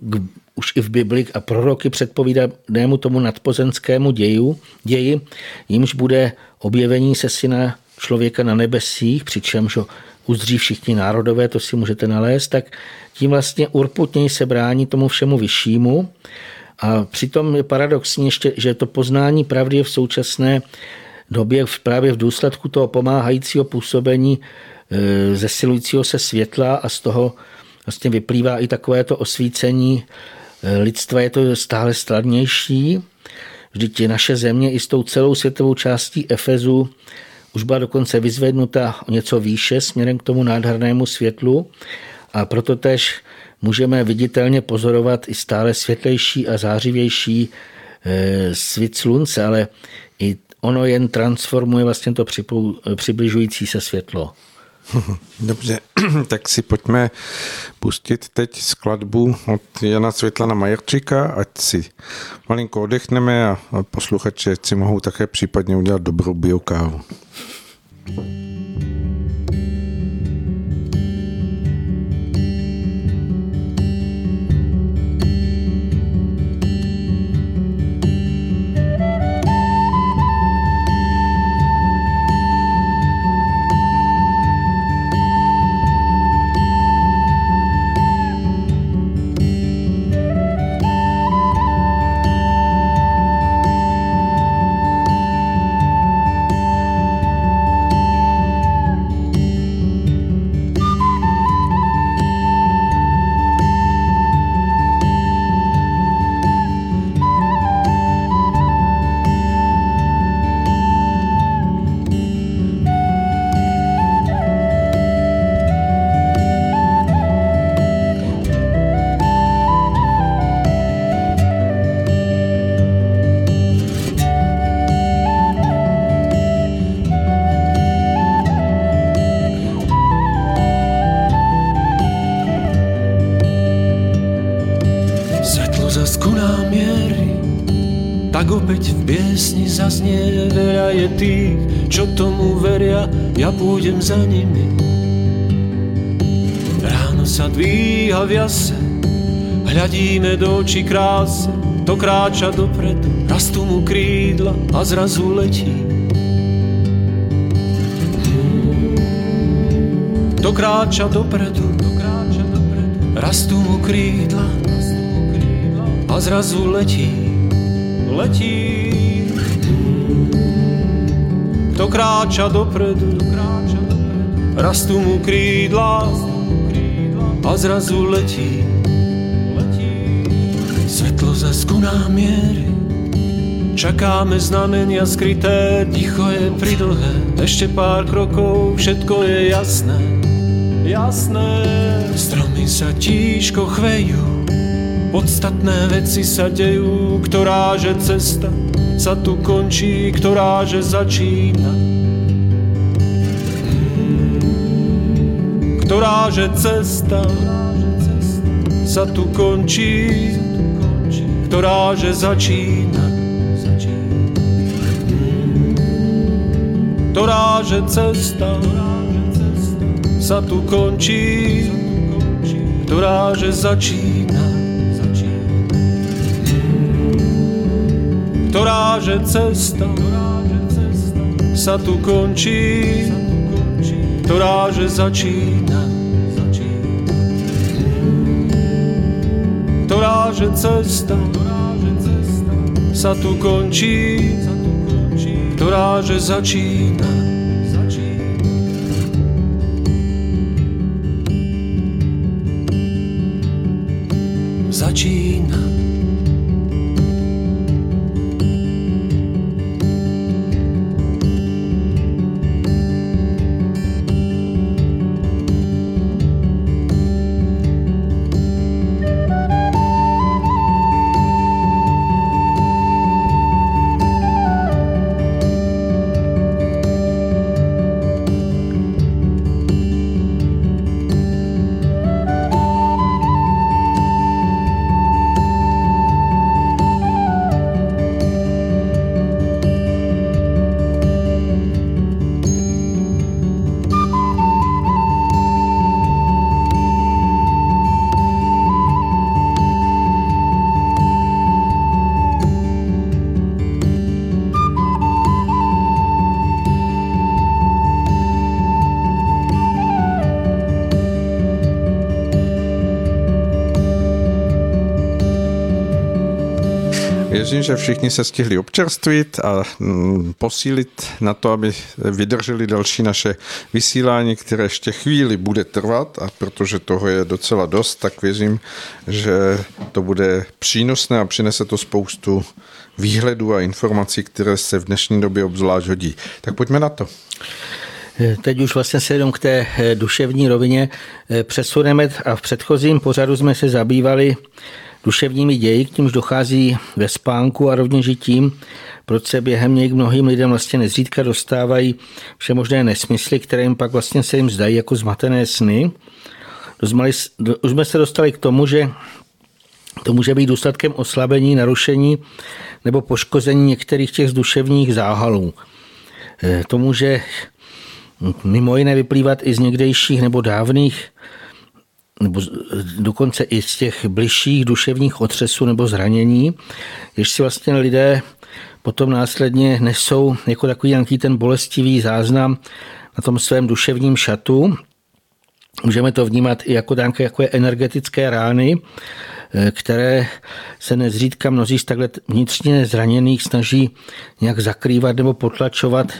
k, už i v Bibli a proroky předpovídanému tomu nadpozemskému děju, ději, jimž bude objevení se syna člověka na nebesích, přičemž ho uzdří všichni národové, to si můžete nalézt, tak tím vlastně urputněji se brání tomu všemu vyššímu. A přitom je paradoxní ještě, že to poznání pravdy je v současné době právě v důsledku toho pomáhajícího působení e, zesilujícího se světla a z toho vlastně vyplývá i takové to osvícení e, lidstva, je to stále stladnější. Vždyť je naše země i s tou celou světovou částí Efezu už byla dokonce vyzvednuta o něco výše směrem k tomu nádhernému světlu a proto tež můžeme viditelně pozorovat i stále světlejší a zářivější e, svit slunce, ale i ono jen transformuje vlastně to přibližující se světlo.
Dobře, tak si pojďme pustit teď skladbu od Jana Světlana Majerčíka, ať si malinko odechneme a posluchači si mohou také případně udělat dobrou biokávu. thank you
tak opäť v piesni zaznie veľa je tých, čo tomu veria, ja pôjdem za nimi. Ráno sa dvíha v jase, hľadíme do očí krásy, to kráča dopredu, rastú mu krídla a zrazu letí. To kráča dopredu, to kráča dopredu, rastú mu krídla a zrazu letí letí. To kráča dopredu, rastú mu krídla a zrazu letí. Svetlo za skuná miery, čakáme znamenia skryté, ticho je pridlhé, ešte pár krokov, všetko je jasné. Jasné, stromy sa tížko chvejú, Podstatné veci sa dejú, ktorá že cesta sa tu končí, ktorá že začína. Ktorá že cesta sa tu končí, ktorá že začína. Ktorá že cesta sa tu končí, ktorá že začína. Ktorá že cesta sa tu končí, ktorá že začína. Ktorá že cesta sa tu končí, ktorá že začína. Začína.
Věřím, že všichni se stihli občerstvit a mm, posílit na to, aby vydrželi další naše vysílání, které ještě chvíli bude trvat a protože toho je docela dost, tak věřím, že to bude přínosné a přinese to spoustu výhledů a informací, které se v dnešní době obzvlášť hodí. Tak pojďme na to.
Teď už vlastně se jenom k té duševní rovině přesuneme a v předchozím pořadu jsme se zabývali duševními ději, k tímž dochází ve spánku a rovněž i tím, proč se během něj k mnohým lidem vlastně nezřídka dostávají všemožné nesmysly, které jim pak vlastně se jim zdají jako zmatené sny. Už jsme se dostali k tomu, že to může být důsledkem oslabení, narušení nebo poškození některých těch duševních záhalů. Eh, to může mimo jiné vyplývat i z někdejších nebo dávných nebo dokonce i z těch bližších duševních otřesů nebo zranění, když si vlastně lidé potom následně nesou jako takový nějaký ten bolestivý záznam na tom svém duševním šatu. Můžeme to vnímat i jako nějaké jako energetické rány, eh, které se nezřídka mnozí z takhle vnitřně zraněných snaží nějak zakrývat nebo potlačovat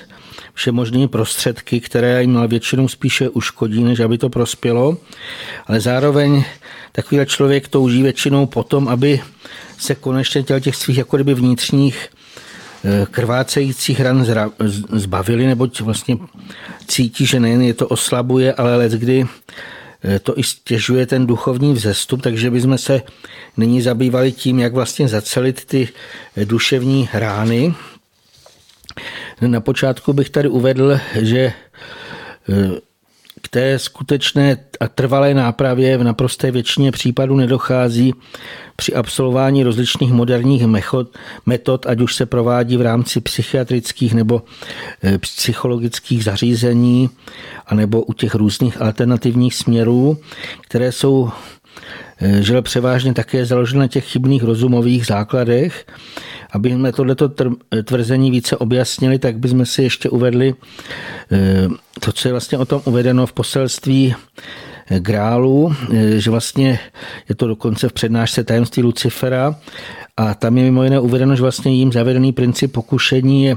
všemožnými prostředky, které jim většinou spíše uškodí, než aby to prospělo. Ale zároveň takovýhle člověk touží většinou potom, aby se konečně těch svých jako kdyby vnitřních eh, krvácejících ran zbavili, neboť vlastně cítí, že nejen je to oslabuje, ale let kdy eh, to i stěžuje ten duchovní vzestup, takže bychom se nyní zabývali tím, jak vlastně zacelit ty duševní rány, na počátku bych tady uvedl, že e, k té skutečné a trvalé nápravě v naprosté většině případů nedochází při absolvování rozličných moderních metod, ať už se provádí v rámci psychiatrických nebo eh, psychologických zařízení, anebo u těch různých alternativních směrů, které jsou eh, žil převážně také založen na těch chybných rozumových základech. Aby jsme tohleto tvrzení více objasnili, tak bychom si ještě uvedli eh, to, co je vlastně o tom uvedeno v poselství Grálu, že vlastně je to dokonce v přednášce tajemství Lucifera. A tam je mimo jiné uvedeno, že vlastně jím zavedený princip pokušení je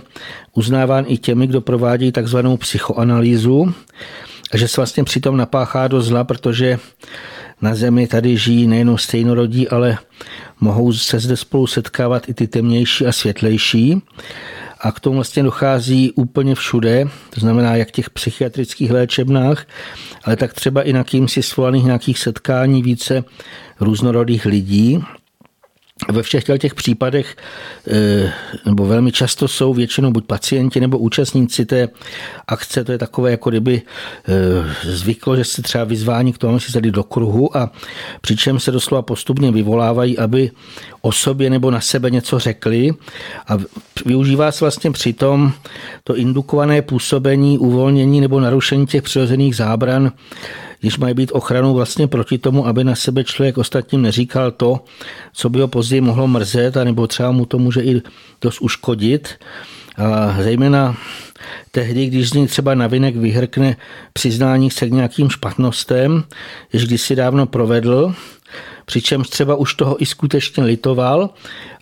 uznáván i těmi, kdo provádí takzvanou psychoanalýzu a že se vlastně přitom napáchá do zla, protože na Zemi tady žijí nejenom stejnorodí, ale mohou se zde spolu setkávat i ty temnější a světlejší. A k tomu vlastně dochází úplně všude, to znamená jak v těch psychiatrických léčebnách, ale tak třeba i na kýmsi svolaných nějakých setkání více různorodých lidí ve všech těch případech, eh, nebo velmi často jsou většinou buď pacienti nebo účastníci té akce, to je takové, jako kdyby eh, zvyklo, že se třeba vyzvání k tomu, si tady do kruhu a přičem se doslova postupně vyvolávají, aby o sobě nebo na sebe něco řekli. A využívá se vlastně přitom to indukované působení, uvolnění nebo narušení těch přirozených zábran když mají být ochranou vlastně proti tomu, aby na sebe člověk ostatním neříkal to, co by ho později mohlo mrzet, anebo třeba mu to může i dost uškodit. A zejména tehdy, když z ní třeba navinek vyhrkne přiznání se k nějakým špatnostem, jež kdysi dávno provedl, přičemž třeba už toho i skutečně litoval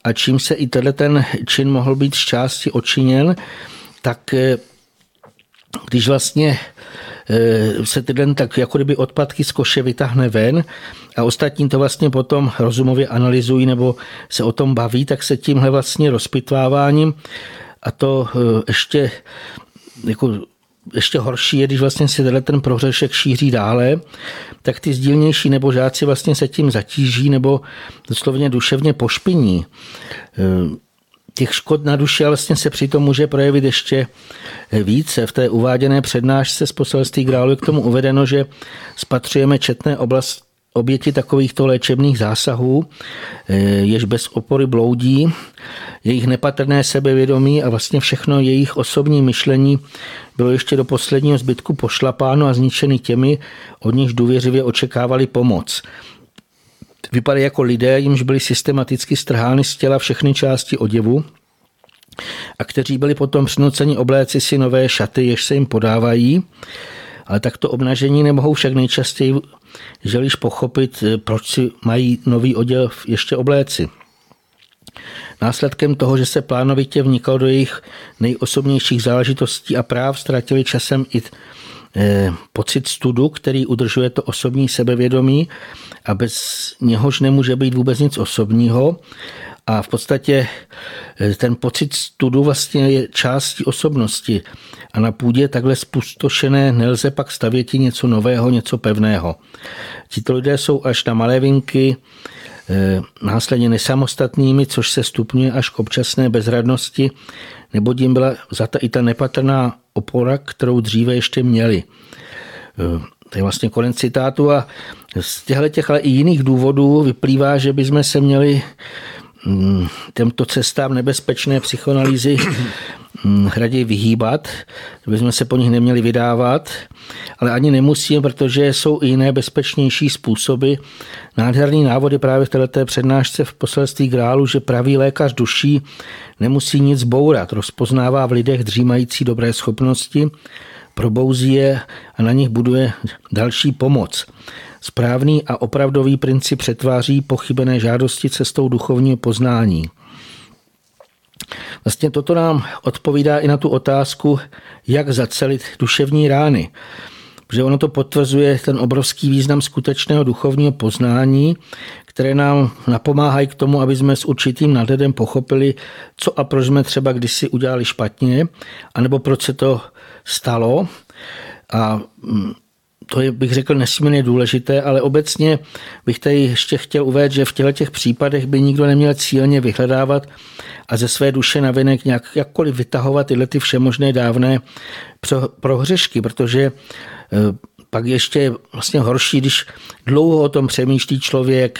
a čím se i tenhle ten čin mohl být z části očiněn, tak eh, když vlastně se ten tak jako kdyby odpadky z koše vytáhne ven a ostatní to vlastně potom rozumově analyzují nebo se o tom baví, tak se tímhle vlastně rozpitváváním a to eh, ještě jako ještě horší je, když vlastně se tenhle ten prohřešek šíří dále, tak ty sdílnější nebo žáci vlastně se tím zatíží nebo doslovně duševně pošpiní. Eh, těch škod na duši vlastně se přitom může projevit ještě více. V té uváděné přednášce z poselství Grálu je k tomu uvedeno, že spatřujeme četné oblast, oběti takovýchto léčebných zásahů, eh, jež bez opory bloudí, jejich nepatrné sebevědomí a vlastně všechno jejich osobní myšlení bylo ještě do posledního zbytku pošlapáno a zničeny těmi, od nichž důvěřivě očekávali pomoc. Vypadají jako lidé, jimž byly systematicky strhány z těla všechny části oděvu a kteří byli potom přinuceni obléci si nové šaty, jež se jim podávají, ale takto obnažení nemohou však nejčastěji želiš pochopit, proč si mají nový oděv ještě obléci. Následkem toho, že se plánovitě vnikal do jejich nejosobnějších záležitostí a práv, ztratili časem i eh, pocit studu, který udržuje to osobní sebevědomí a bez něhož nemůže být vůbec nic osobního. A v podstatě eh, ten pocit studu vlastně je částí osobnosti. A na půdě takhle spustošené nelze pak stavět něco nového, něco pevného. Tito lidé jsou až na malé vinky, eh, následně nesamostatnými, což se stupňuje až k občasné bezradnosti, nebo jim byla zata i ta nepatrná opora, kterou dříve ještě měli. Eh, to je vlastně konec citátu a z těchto těch, ale i jiných důvodů vyplývá, že bychom se měli mm, těmto cestám nebezpečné psychoanalýzy raději vyhýbat, že bychom se po nich neměli vydávat, ale ani nemusíme, protože jsou i jiné bezpečnější způsoby. Nádherný návod je právě v této přednášce v poselství Grálu, že pravý lékař duší nemusí nic bourat, rozpoznává v lidech dřímající dobré schopnosti, probouzí je a na nich buduje další pomoc. Správný a opravdový princip přetváří pochybené žádosti cestou duchovního poznání. Vlastně toto nám odpovídá i na tu otázku, jak zacelit duševní rány. Protože ono to potvrzuje ten obrovský význam skutečného duchovního poznání, které nám napomáhají k tomu, aby jsme s určitým nadhledem pochopili, co a proč jsme třeba kdysi udělali špatně, anebo proč se to stalo. A mm, to je, bych řekl, nesmírně důležité, ale obecně bych tady ještě chtěl uvést, že v těchto těch případech by nikdo neměl cílně vyhledávat a ze své duše navenek nějak jakkoliv vytahovat tyhle ty všemožné dávné prohřešky, protože eh, pak ještě vlastně horší, když dlouho o tom přemýšlí člověk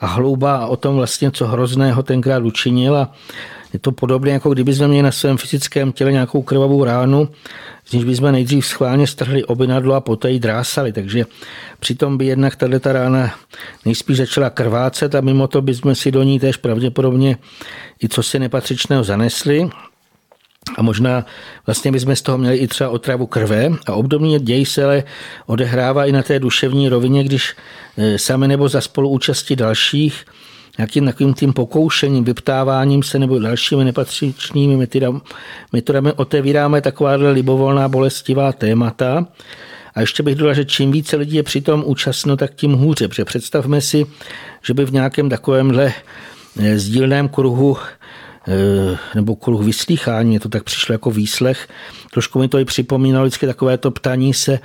a hloubá o tom vlastně, co hrozného tenkrát učinil a je to podobné, jako kdyby jsme měli na svém fyzickém těle nějakou krvavou ránu, z níž bychom nejdřív schválně strhli obinadlo a poté ji drásali. Takže přitom by jednak tato rána nejspíš začala krvácet a mimo to bychom si do ní též pravděpodobně i co si nepatřičného zanesli. A možná vlastně bychom z toho měli i třeba otravu krve. A obdobně děj se ale odehrává i na té duševní rovině, když eh, sami nebo za spoluúčasti dalších nějakým takovým tím pokoušením, vyptáváním se nebo dalšími nepatřičnými metodami otevíráme takováhle libovolná bolestivá témata. A ještě bych dodal, že čím více lidí je přitom účastno, tak tím hůře. Protože představme si, že by v nějakém takovémhle sdílném kruhu Eh, nebo kruh vyslýchání, je to tak přišlo jako výslech. Trošku mi to i připomínalo vždycky takové to ptání se,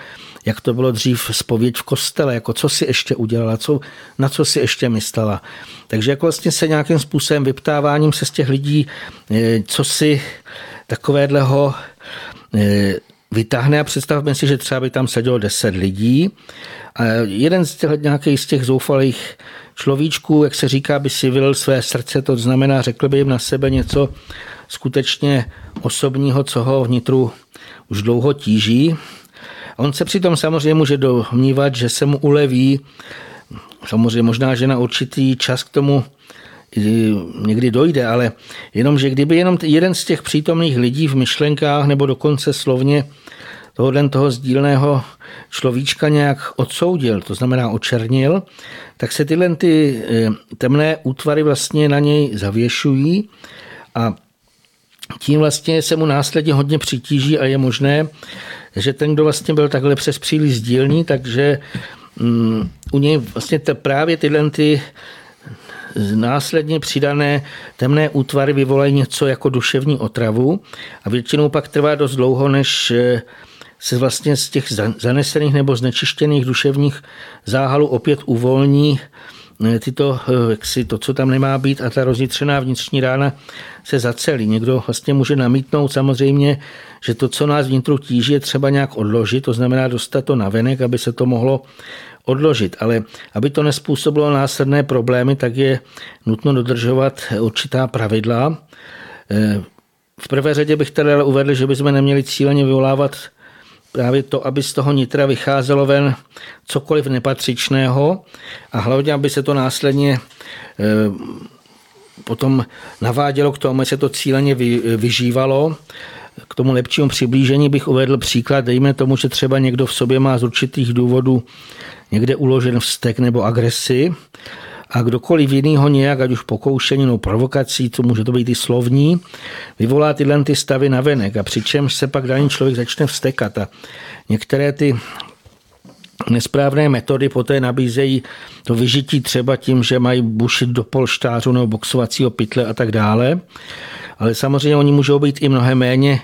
jak to bylo dřív spověď v kostele, jako co si ještě udělala, co, na co si ještě myslela. Takže jako vlastně se nějakým způsobem vyptáváním se z těch lidí, eh, co si takovéhleho eh, vytáhne a představme si, že třeba by tam sedělo 10 lidí a jeden z těch, nějakých z těch zoufalých človíčků, jak se říká, by si vylil své srdce, to znamená, řekl by jim na sebe něco skutečně osobního, co ho vnitru už dlouho tíží. On se přitom samozřejmě může domnívat, že se mu uleví, samozřejmě možná, že na určitý čas k tomu někdy dojde, ale jenom, že kdyby jenom jeden z těch přítomných lidí v myšlenkách nebo dokonce slovně tohohle toho sdílného človíčka nějak odsoudil, to znamená očernil, tak se tyhle ty eh, temné útvary vlastně na něj zavěšují a tím vlastně se mu následně hodně přitíží a je možné, že ten, kdo vlastně byl takhle přes příliš sdílný, takže um, u něj vlastně te, právě tyhle ty následně přidané temné útvary vyvolají něco jako duševní otravu a většinou pak trvá dost dlouho, než eh, se vlastně z těch zanesených nebo znečištěných duševních záhalů opět uvolní eh, tyto, eh, jak si to, co tam nemá být a ta rozjitřená vnitřní rána se zacelí. Někdo vlastně může namítnout samozřejmě, že to, co nás vnitru tíží, je třeba nějak odložit, to znamená dostat to na venek, aby se to mohlo odložit. Ale aby to nespůsobilo následné problémy, tak je nutno dodržovat určitá pravidla. Eh, v prvé řadě bych tady ale uvedl, že bychom neměli cíleně vyvolávat právě to, aby z toho nitra vycházelo ven cokoliv nepatřičného a hlavně, aby se to následně eh, potom navádělo k tomu, aby se to cíleně vyžívalo. K tomu lepšímu přiblížení bych uvedl příklad, dejme tomu, že třeba někdo v sobě má z určitých důvodů někde uložen vztek nebo agresi a kdokoliv jiný ho nějak, ať už pokoušení nebo provokací, co může to být i slovní, vyvolá tyhle ty stavy na venek a přičemž se pak daný člověk začne vstekat a některé ty nesprávné metody poté nabízejí to vyžití třeba tím, že mají bušit do polštářu nebo boxovacího pytle a tak dále. Ale samozřejmě oni můžou být i mnohem méně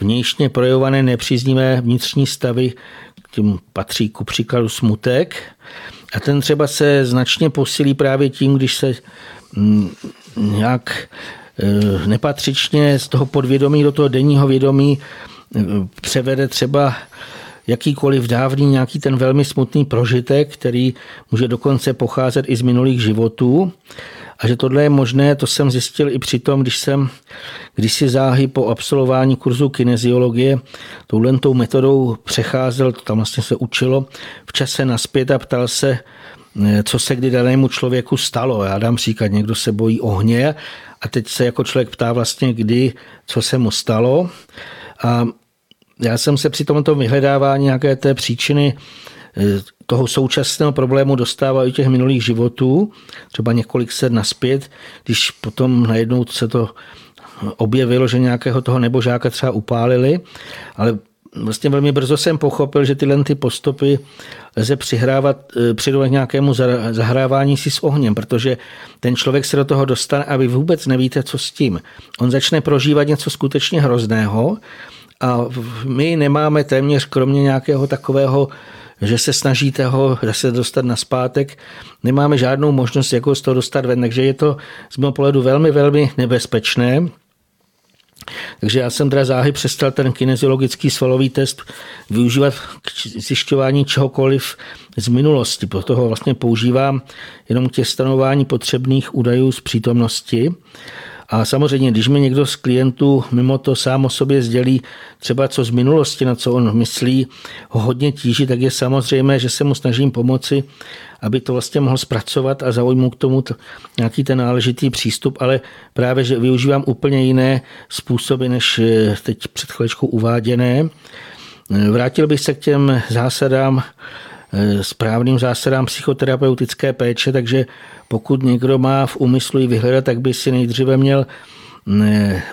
vnějšně projevované nepříznivé vnitřní stavy, tím patří ku příkladu smutek. A ten třeba se značně posílí právě tím, když se mm, nějak e, nepatřičně z toho podvědomí do toho denního vědomí e, převede třeba jakýkoliv dávný nějaký ten velmi smutný prožitek, který může dokonce pocházet i z minulých životů. A že tohle je možné, to jsem zjistil i při tom, když jsem když si záhy po absolvování kurzu kineziologie touhle metodou přecházel, to tam vlastně se učilo, v čase naspět a ptal se, eh, co se kdy danému člověku stalo. Já dám příklad, někdo se bojí ohně a teď se jako člověk ptá vlastně, kdy, co se mu stalo. A já jsem se při tomto vyhledávání nějaké té příčiny toho současného problému dostával i těch minulých životů, třeba několik set naspět, když potom najednou se to objevilo, že nějakého toho nebožáka třeba upálili, ale vlastně velmi brzo jsem pochopil, že tyhle ty postupy lze přihrávat, eh, přidávat nějakému zahrávání si s ohněm, protože ten člověk se do toho dostane a vy vůbec nevíte, co s tím. On začne prožívat něco skutečně hrozného a my nemáme téměř kromě nějakého takového že se snažíte ho zase dostat na zpátek, nemáme žádnou možnost, jako z toho dostat ven. Takže je to z mého pohledu velmi, velmi nebezpečné. Takže já jsem teda záhy přestal ten kineziologický svalový test využívat k zjišťování čehokoliv z minulosti. Proto ho vlastně používám jenom k stanování potřebných údajů z přítomnosti. A samozřejmě, když mi někdo z klientů mimo to sám o sobě sdělí třeba co z minulosti, na co on myslí, ho hodně tíží, tak je samozřejmé, že se mu snažím pomoci, aby to vlastně mohl zpracovat a zaujmout k tomu nějaký ten náležitý přístup, ale právě, že využívám úplně jiné způsoby, než eh, teď před chvíličkou uváděné. Vrátil bych se k těm zásadám, eh, správným zásadám psychoterapeutické péče, takže pokud někdo má v úmyslu ji vyhledat, tak by si nejdříve měl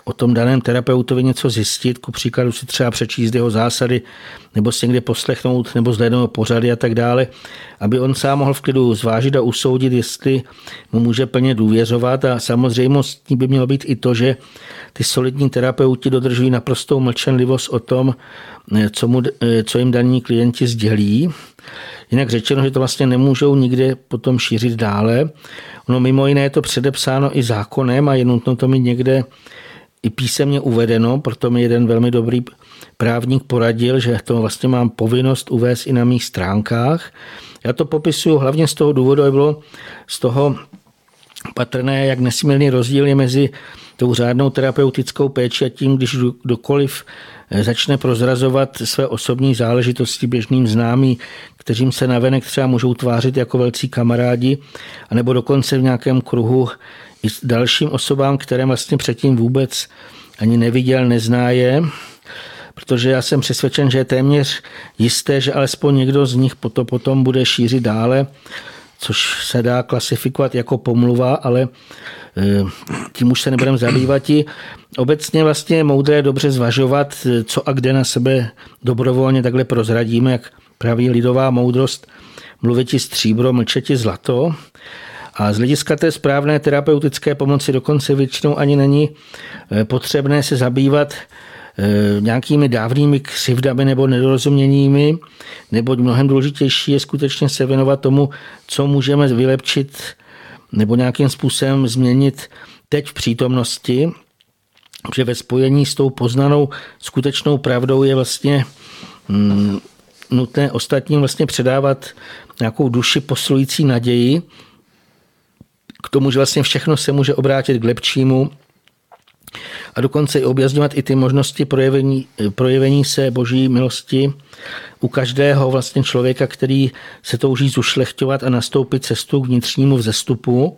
o tom daném terapeutovi něco zjistit, ku příkladu si třeba přečíst jeho zásady, nebo si někde poslechnout, nebo zhlédnout pořady a tak dále, aby on sám mohl v klidu zvážit a usoudit, jestli mu může plně důvěřovat a samozřejmostí by mělo být i to, že ty solidní terapeuti dodržují naprostou mlčenlivost o tom, co, mu, co jim daní klienti sdělí. Jinak řečeno, že to vlastně nemůžou nikde potom šířit dále. Ono mimo jiné je to předepsáno i zákonem a je nutno to mít někde i písemně uvedeno, proto mi jeden velmi dobrý právník poradil, že to vlastně mám povinnost uvést i na mých stránkách. Já to popisuju hlavně z toho důvodu, aby bylo z toho patrné, jak nesmírný rozdíl je mezi tou řádnou terapeutickou péči a tím, když kdokoliv začne prozrazovat své osobní záležitosti běžným známý, kteřím se navenek třeba můžou tvářit jako velcí kamarádi, anebo dokonce v nějakém kruhu i s dalším osobám, které vlastně předtím vůbec ani neviděl, nezná je, protože já jsem přesvědčen, že je téměř jisté, že alespoň někdo z nich to potom bude šířit dále, což se dá klasifikovat jako pomluva, ale eh, tím už se nebudeme zabývat. Obecně vlastně je moudré dobře zvažovat, co a kde na sebe dobrovolně takhle prozradíme, jak praví lidová moudrost, mluviti stříbro, mlčeti zlato. A z hlediska té správné terapeutické pomoci dokonce většinou ani není eh, potřebné se zabývat nějakými dávnými křivdami nebo nedorozuměními, nebo mnohem důležitější je skutečně se věnovat tomu, co můžeme vylepšit nebo nějakým způsobem změnit teď v přítomnosti, že ve spojení s tou poznanou skutečnou pravdou je vlastně mm, nutné ostatním vlastně předávat nějakou duši posilující naději k tomu, že vlastně všechno se může obrátit k lepšímu a dokonce i objasňovat i ty možnosti projevení, projevení se boží milosti u každého vlastně člověka, který se touží zušlechťovat a nastoupit cestu k vnitřnímu vzestupu.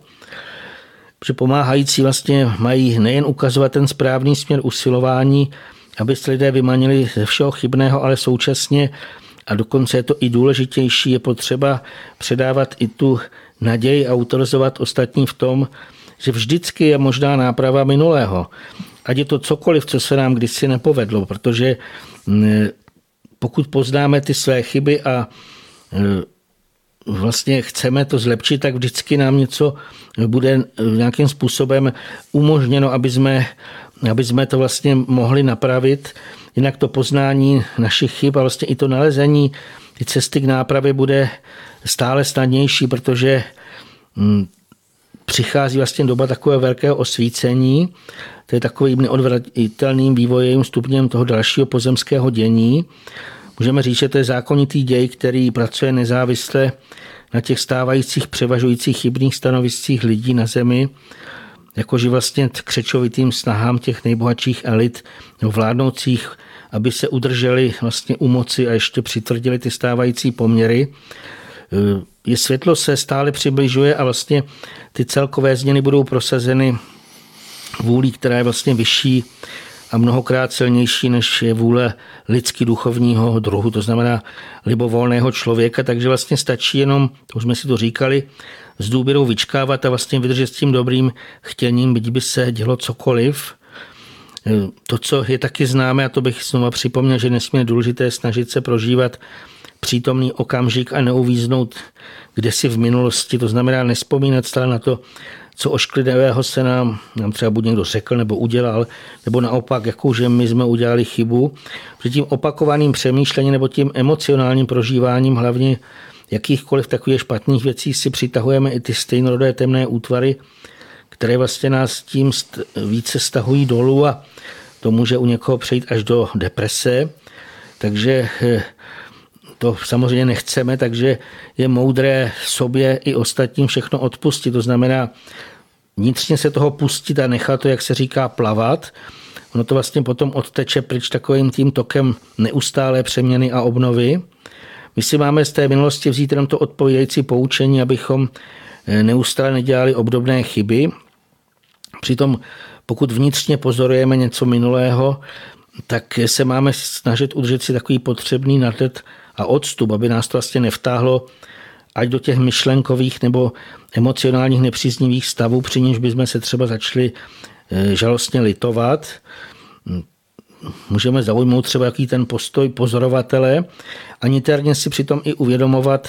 Že pomáhající vlastně mají nejen ukazovat ten správný směr usilování, aby se lidé vymanili ze všeho chybného, ale současně a dokonce je to i důležitější, je potřeba předávat i tu naději a autorizovat ostatní v tom, že vždycky je možná náprava minulého. Ať je to cokoliv, co se nám kdysi nepovedlo, protože mm, pokud poznáme ty své chyby a e, vlastně chceme to zlepšit, tak vždycky nám něco bude nějakým způsobem umožněno, aby jsme, aby jsme to vlastně mohli napravit. Jinak to poznání našich chyb a vlastně i to nalezení ty cesty k nápravě bude stále snadnější, protože mm, přichází vlastně doba takového velkého osvícení, to je takovým neodvratitelným vývojem stupněm toho dalšího pozemského dění. Můžeme říct, že to je zákonitý děj, který pracuje nezávisle na těch stávajících převažujících chybných stanoviscích lidí na zemi, jakože vlastně k křečovitým snahám těch nejbohatších elit nebo vládnoucích, aby se udrželi vlastně u moci a ještě přitvrdili ty stávající poměry. Je světlo se stále přibližuje a vlastně ty celkové změny budou prosazeny vůlí, která je vlastně vyšší a mnohokrát silnější, než je vůle lidsky duchovního druhu, to znamená libovolného člověka, takže vlastně stačí jenom, už jsme si to říkali, s důvěrou vyčkávat a vlastně vydržet s tím dobrým chtěním, byť by se dělo cokoliv. To, co je taky známe, a to bych znovu připomněl, že nesmírně důležité snažit se prožívat přítomný okamžik a neuvíznout kde si v minulosti, to znamená nespomínat stále na to, co ošklivého se nám, nám třeba buď někdo řekl nebo udělal, nebo naopak, jakou, že my jsme udělali chybu. Před tím opakovaným přemýšlením nebo tím emocionálním prožíváním hlavně jakýchkoliv takových špatných věcí si přitahujeme i ty stejnorodé temné útvary, které vlastně nás tím více stahují dolů a to může u někoho přejít až do deprese. Takže eh, to samozřejmě nechceme, takže je moudré sobě i ostatním všechno odpustit. To znamená vnitřně se toho pustit a nechat to, jak se říká, plavat. Ono to vlastně potom odteče pryč takovým tím tokem neustálé přeměny a obnovy. My si máme z té minulosti vzít jenom to odpovídající poučení, abychom eh, neustále nedělali obdobné chyby. Přitom pokud vnitřně pozorujeme něco minulého, tak se máme snažit udržet si takový potřebný nadhled a odstup, aby nás to vlastně nevtáhlo ať do těch myšlenkových nebo emocionálních nepříznivých stavů, při níž bychom se třeba začali eh, žalostně litovat. Můžeme zaujmout třeba jaký ten postoj pozorovatele a niterně si přitom i uvědomovat,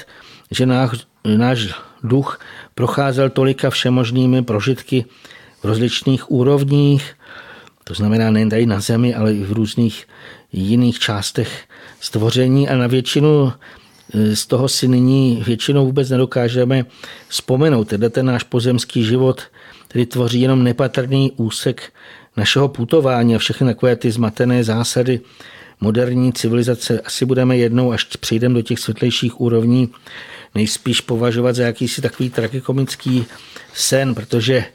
že náš, náš duch procházel tolika všemožnými prožitky v rozličných úrovních, to znamená nejen tady na Zemi, ale i v různých jiných částech stvoření a na většinu e, z toho si nyní většinou vůbec nedokážeme vzpomenout. Teda ten náš pozemský život, který tvoří jenom nepatrný úsek našeho putování a všechny takové ty zmatené zásady moderní civilizace asi budeme jednou, až přejdeme do těch světlejších úrovní, nejspíš považovat za jakýsi takový tragikomický sen, protože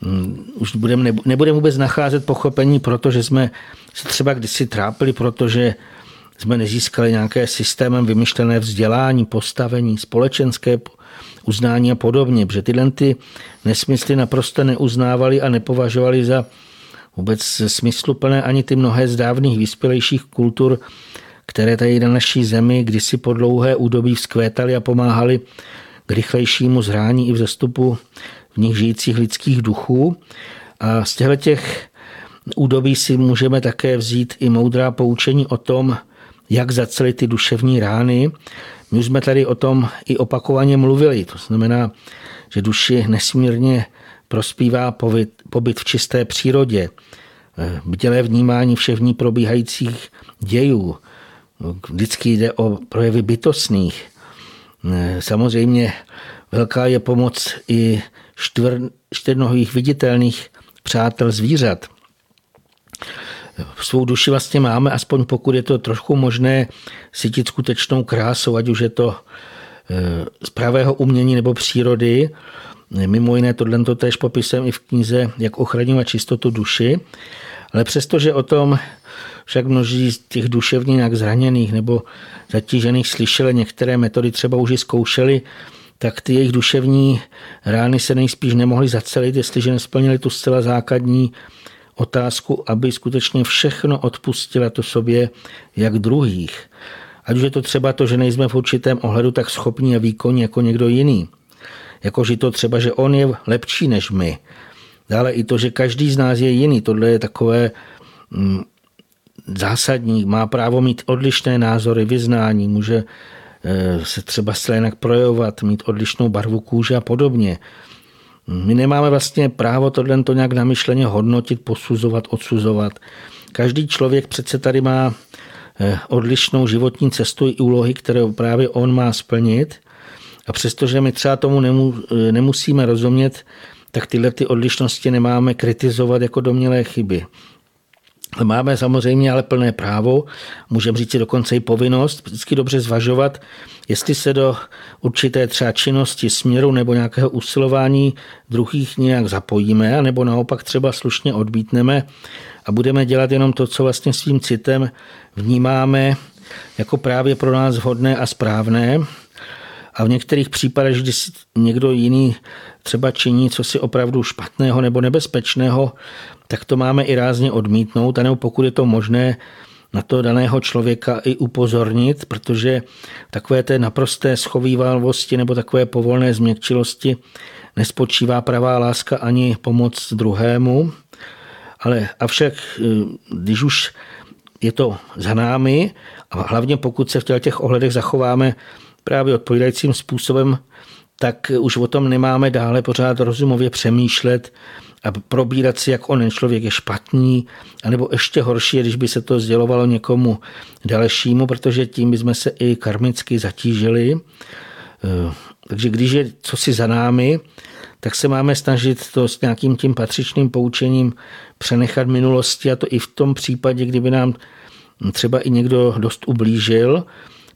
mm, už budeme, nebudeme vůbec nacházet pochopení, protože jsme se třeba kdysi trápili, protože jsme nezískali nějaké systémem vymyšlené vzdělání, postavení, společenské uznání a podobně, protože tyhle ty nesmysly naprosto neuznávali a nepovažovali za vůbec smysluplné ani ty mnohé z dávných vyspělejších kultur, které tady na naší zemi kdysi po dlouhé údobí vzkvétaly a pomáhali k rychlejšímu zrání i v zastupu v nich žijících lidských duchů. A z těchto těch údobí si můžeme také vzít i moudrá poučení o tom, jak zacelit ty duševní rány. My už jsme tady o tom i opakovaně mluvili. To znamená, že duši nesmírně prospívá pobyt, pobyt v čisté přírodě, bdělé vnímání všech v ní probíhajících dějů. Vždycky jde o projevy bytostných. Samozřejmě velká je pomoc i čtvr, viditelných přátel zvířat. Svou duši vlastně máme, aspoň pokud je to trošku možné, cítit skutečnou krásou, ať už je to eh, z pravého umění nebo přírody. Mimo jiné tohle to tež popisem i v knize Jak ochraňovat čistotu duši. Ale přestože o tom však množí z těch duševně nějak zraněných nebo zatížených slyšeli některé metody, třeba už i zkoušeli, tak ty jejich duševní rány se nejspíš nemohly zacelit, jestliže nesplnili tu zcela základní otázku, aby skutečně všechno odpustila to sobě jak druhých. Ať už je to třeba to, že nejsme v určitém ohledu tak schopní a výkonní jako někdo jiný. Jakože to třeba, že on je lepší než my. Dále i to, že každý z nás je jiný. Tohle je takové mm, zásadní. Má právo mít odlišné názory, vyznání, může eh, se třeba zcela jinak projevovat, mít odlišnou barvu kůže a podobně. My nemáme vlastně právo tohle to nějak namyšleně hodnotit, posuzovat, odsuzovat. Každý člověk přece tady má eh, odlišnou životní cestu i úlohy, které právě on má splnit. A přestože my třeba tomu eh, nemusíme rozumět, tak tyhle ty odlišnosti nemáme kritizovat jako domělé chyby. Máme samozřejmě ale plné právo, můžeme říct si dokonce i povinnost, vždycky dobře zvažovat, jestli se do určité třeba činnosti, směru nebo nějakého usilování druhých nějak zapojíme, nebo naopak třeba slušně odbítneme a budeme dělat jenom to, co vlastně svým citem vnímáme jako právě pro nás vhodné a správné. A v některých případech, když někdo jiný třeba činí co si opravdu špatného nebo nebezpečného, tak to máme i rázně odmítnout, anebo pokud je to možné, na to daného člověka i upozornit, protože takové té naprosté schovývalosti nebo takové povolné změkčilosti nespočívá pravá láska ani pomoc druhému. Ale avšak, když už je to za námi a hlavně pokud se v těch ohledech zachováme právě odpovídajícím způsobem, tak už o tom nemáme dále pořád rozumově přemýšlet a probírat si, jak onen člověk je špatný, anebo ještě horší, když by se to sdělovalo někomu dalšímu, protože tím bychom se i karmicky zatížili. Eh, takže když je co si za námi, tak se máme snažit to s nějakým tím patřičným poučením přenechat minulosti a to i v tom případě, kdyby nám třeba i někdo dost ublížil,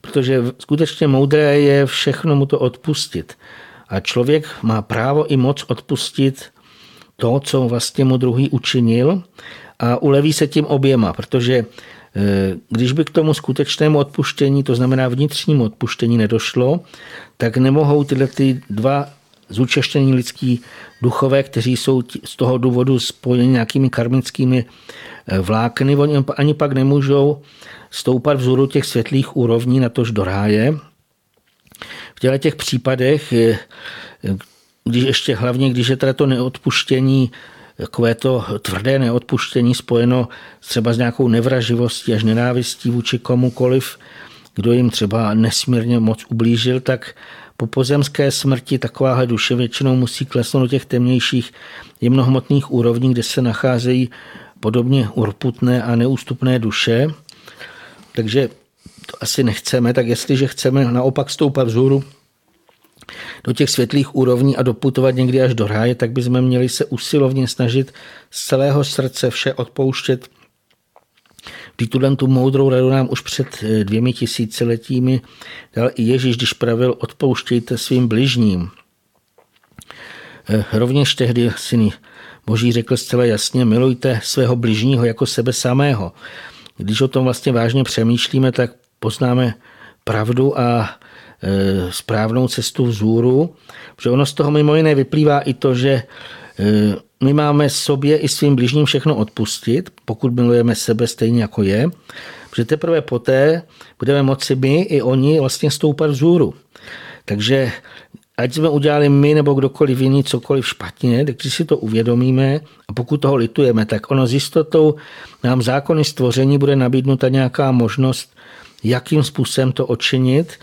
protože skutečně moudré je všechno mu to odpustit. A člověk má právo i moc odpustit to, co vlastně mu druhý učinil a uleví se tím oběma, protože e, když by k tomu skutečnému odpuštění, to znamená vnitřnímu odpuštění, nedošlo, tak nemohou tyhle ty dva zúčeštění lidský duchové, kteří jsou z toho důvodu spojeni nějakými karmickými e, vlákny, oni ani pak nemůžou stoupat vzoru těch světlých úrovní na tož do ráje. V těchto těch případech, e, když ještě hlavně, když je teda to neodpuštění takové to tvrdé neodpuštění spojeno třeba s nějakou nevraživostí až nenávistí vůči komukoliv, kdo jim třeba nesmírně moc ublížil, tak po pozemské smrti takováhle duše většinou musí klesnout do těch temnějších jemnohmotných úrovní, kde se nacházejí podobně urputné a neústupné duše. Takže to asi nechceme, tak jestliže chceme naopak stoupat vzhůru do těch světlých úrovní a doputovat někdy až do ráje, tak bychom měli se usilovně snažit z celého srdce vše odpouštět. Tuhle tu moudrou radu nám už před eh, dvěmi tisíciletími dal i Ježíš, když pravil odpouštějte svým bližním. Eh, rovněž tehdy syny Boží řekl zcela jasně, milujte svého bližního jako sebe samého. Když o tom vlastně vážně přemýšlíme, tak poznáme pravdu a E, správnou cestu vzhůru, protože ono z toho mimo jiné vyplývá i to, že my máme sobě i svým bližním všechno odpustit, pokud milujeme sebe stejně jako je, protože teprve poté budeme moci my i oni vlastně stoupat vzhůru. Takže ať jsme udělali my nebo kdokoliv jiný cokoliv špatně, tak když si to uvědomíme a pokud toho litujeme, tak ono s jistotou nám zákony stvoření bude nabídnuta nějaká možnost, jakým způsobem to odčinit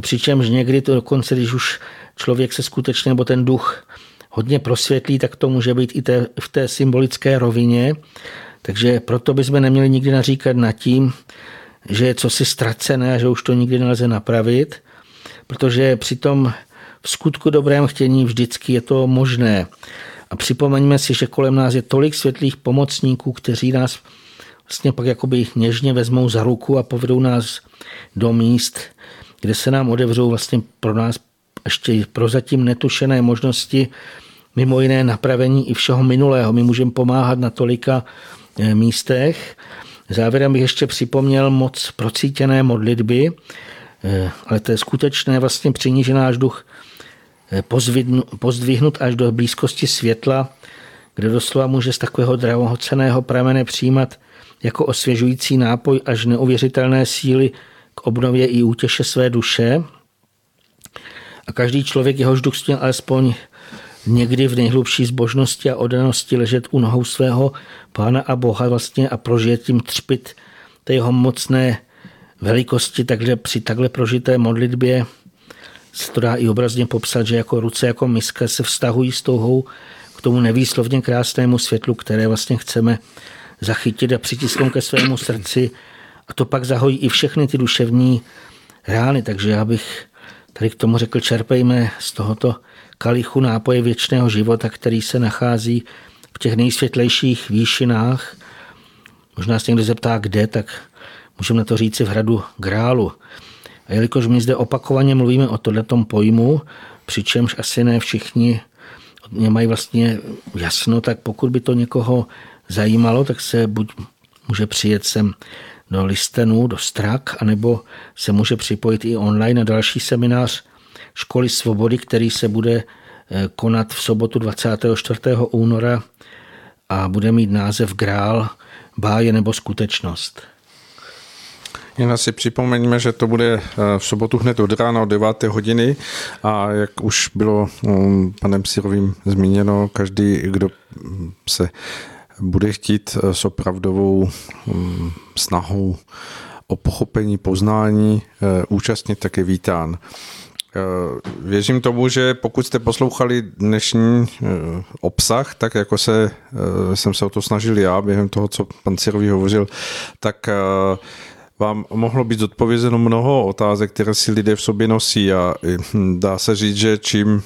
Přičemž někdy to dokonce, když už člověk se skutečně, nebo ten duch hodně prosvětlí, tak to může být i v té symbolické rovině. Takže proto bychom neměli nikdy naříkat nad tím, že je cosi ztracené a že už to nikdy nelze napravit, protože přitom v skutku dobrém chtění vždycky je to možné. A připomeňme si, že kolem nás je tolik světlých pomocníků, kteří nás vlastně pak jakoby něžně vezmou za ruku a povedou nás do míst, kde se nám odevřou vlastně pro nás ještě prozatím netušené možnosti, mimo jiné napravení i všeho minulého. My můžeme pomáhat na tolika eh, místech. Závěrem bych ještě připomněl moc procítěné modlitby, eh, ale to je skutečné vlastně přiníže náš duch eh, pozdvihnut až do blízkosti světla, kde doslova může z takového drahoceného pramene přijímat jako osvěžující nápoj až neuvěřitelné síly k obnově i útěše své duše. A každý člověk, jehož duch směl alespoň někdy v nejhlubší zbožnosti a odanosti ležet u nohou svého pána a boha vlastně a prožít tím třpit té jeho mocné velikosti, takže při takhle prožité modlitbě se to dá i obrazně popsat, že jako ruce, jako miska se vztahují s touhou k tomu nevýslovně krásnému světlu, které vlastně chceme zachytit a přitisknout ke svému srdci. A to pak zahojí i všechny ty duševní rány, takže já bych tady k tomu řekl, čerpejme z tohoto kalichu nápoje věčného života, který se nachází v těch nejsvětlejších výšinách. Možná se někdo zeptá, kde, tak můžeme na to říci v hradu Grálu. A jelikož my zde opakovaně mluvíme o tohletom pojmu, přičemž asi ne všichni mají vlastně jasno, tak pokud by to někoho zajímalo, tak se buď může přijet sem do Listenu, do Strak, anebo se může připojit i online na další seminář Školy svobody, který se bude eh, konat v sobotu 24. února a bude mít název Grál, báje nebo skutečnost.
Jen si připomeňme, že to bude eh, v sobotu hned od rána od 9. hodiny a jak už bylo mm, panem Sirovým zmíněno, každý, kdo se bude chtít eh, s opravdovou mm, snahou o pochopení, poznání eh, účastnit, tak je vítán. Eh, věřím tomu, že pokud jste poslouchali dnešní obsah, tak jako se, jsem se o to snažil já během toho, co pan Cirový hovořil, tak vám mohlo být odpovězeno mnoho otázek, které si lidé v sobě nosí a dá se říct, že čím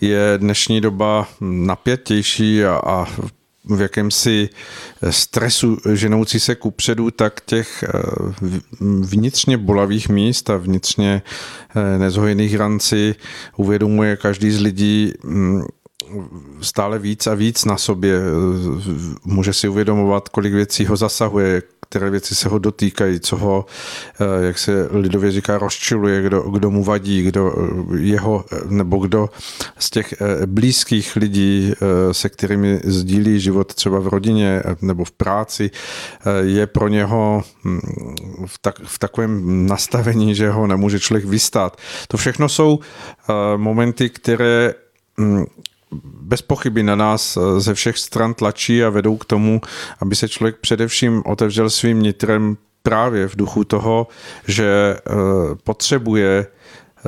je dnešní doba napětější a, a v jakémsi stresu ženoucí se kupředu, tak těch eh, vnitřně bolavých míst a vnitřně eh, nezhojených ranci uvědomuje každý z lidí mm, stále víc a víc na sobě. Může si uvědomovat, kolik věcí ho zasahuje, které věci se ho dotýkají, co ho, eh, jak se lidově říká, rozčiluje, kdo, kdo mu vadí, kdo eh, jeho, eh, nebo kdo z těch blízkých lidí, se kterými sdílí život třeba v rodině nebo v práci, je pro něho hm, v, tak, v takovém nastavení, že ho nemůže člověk vystát. To všechno jsou momenty, které hm, bez pochyby na nás eh, ze všech stran tlačí a vedou k tomu, aby se člověk především otevřel svým nitrem právě v duchu toho, že eh, potřebuje eh,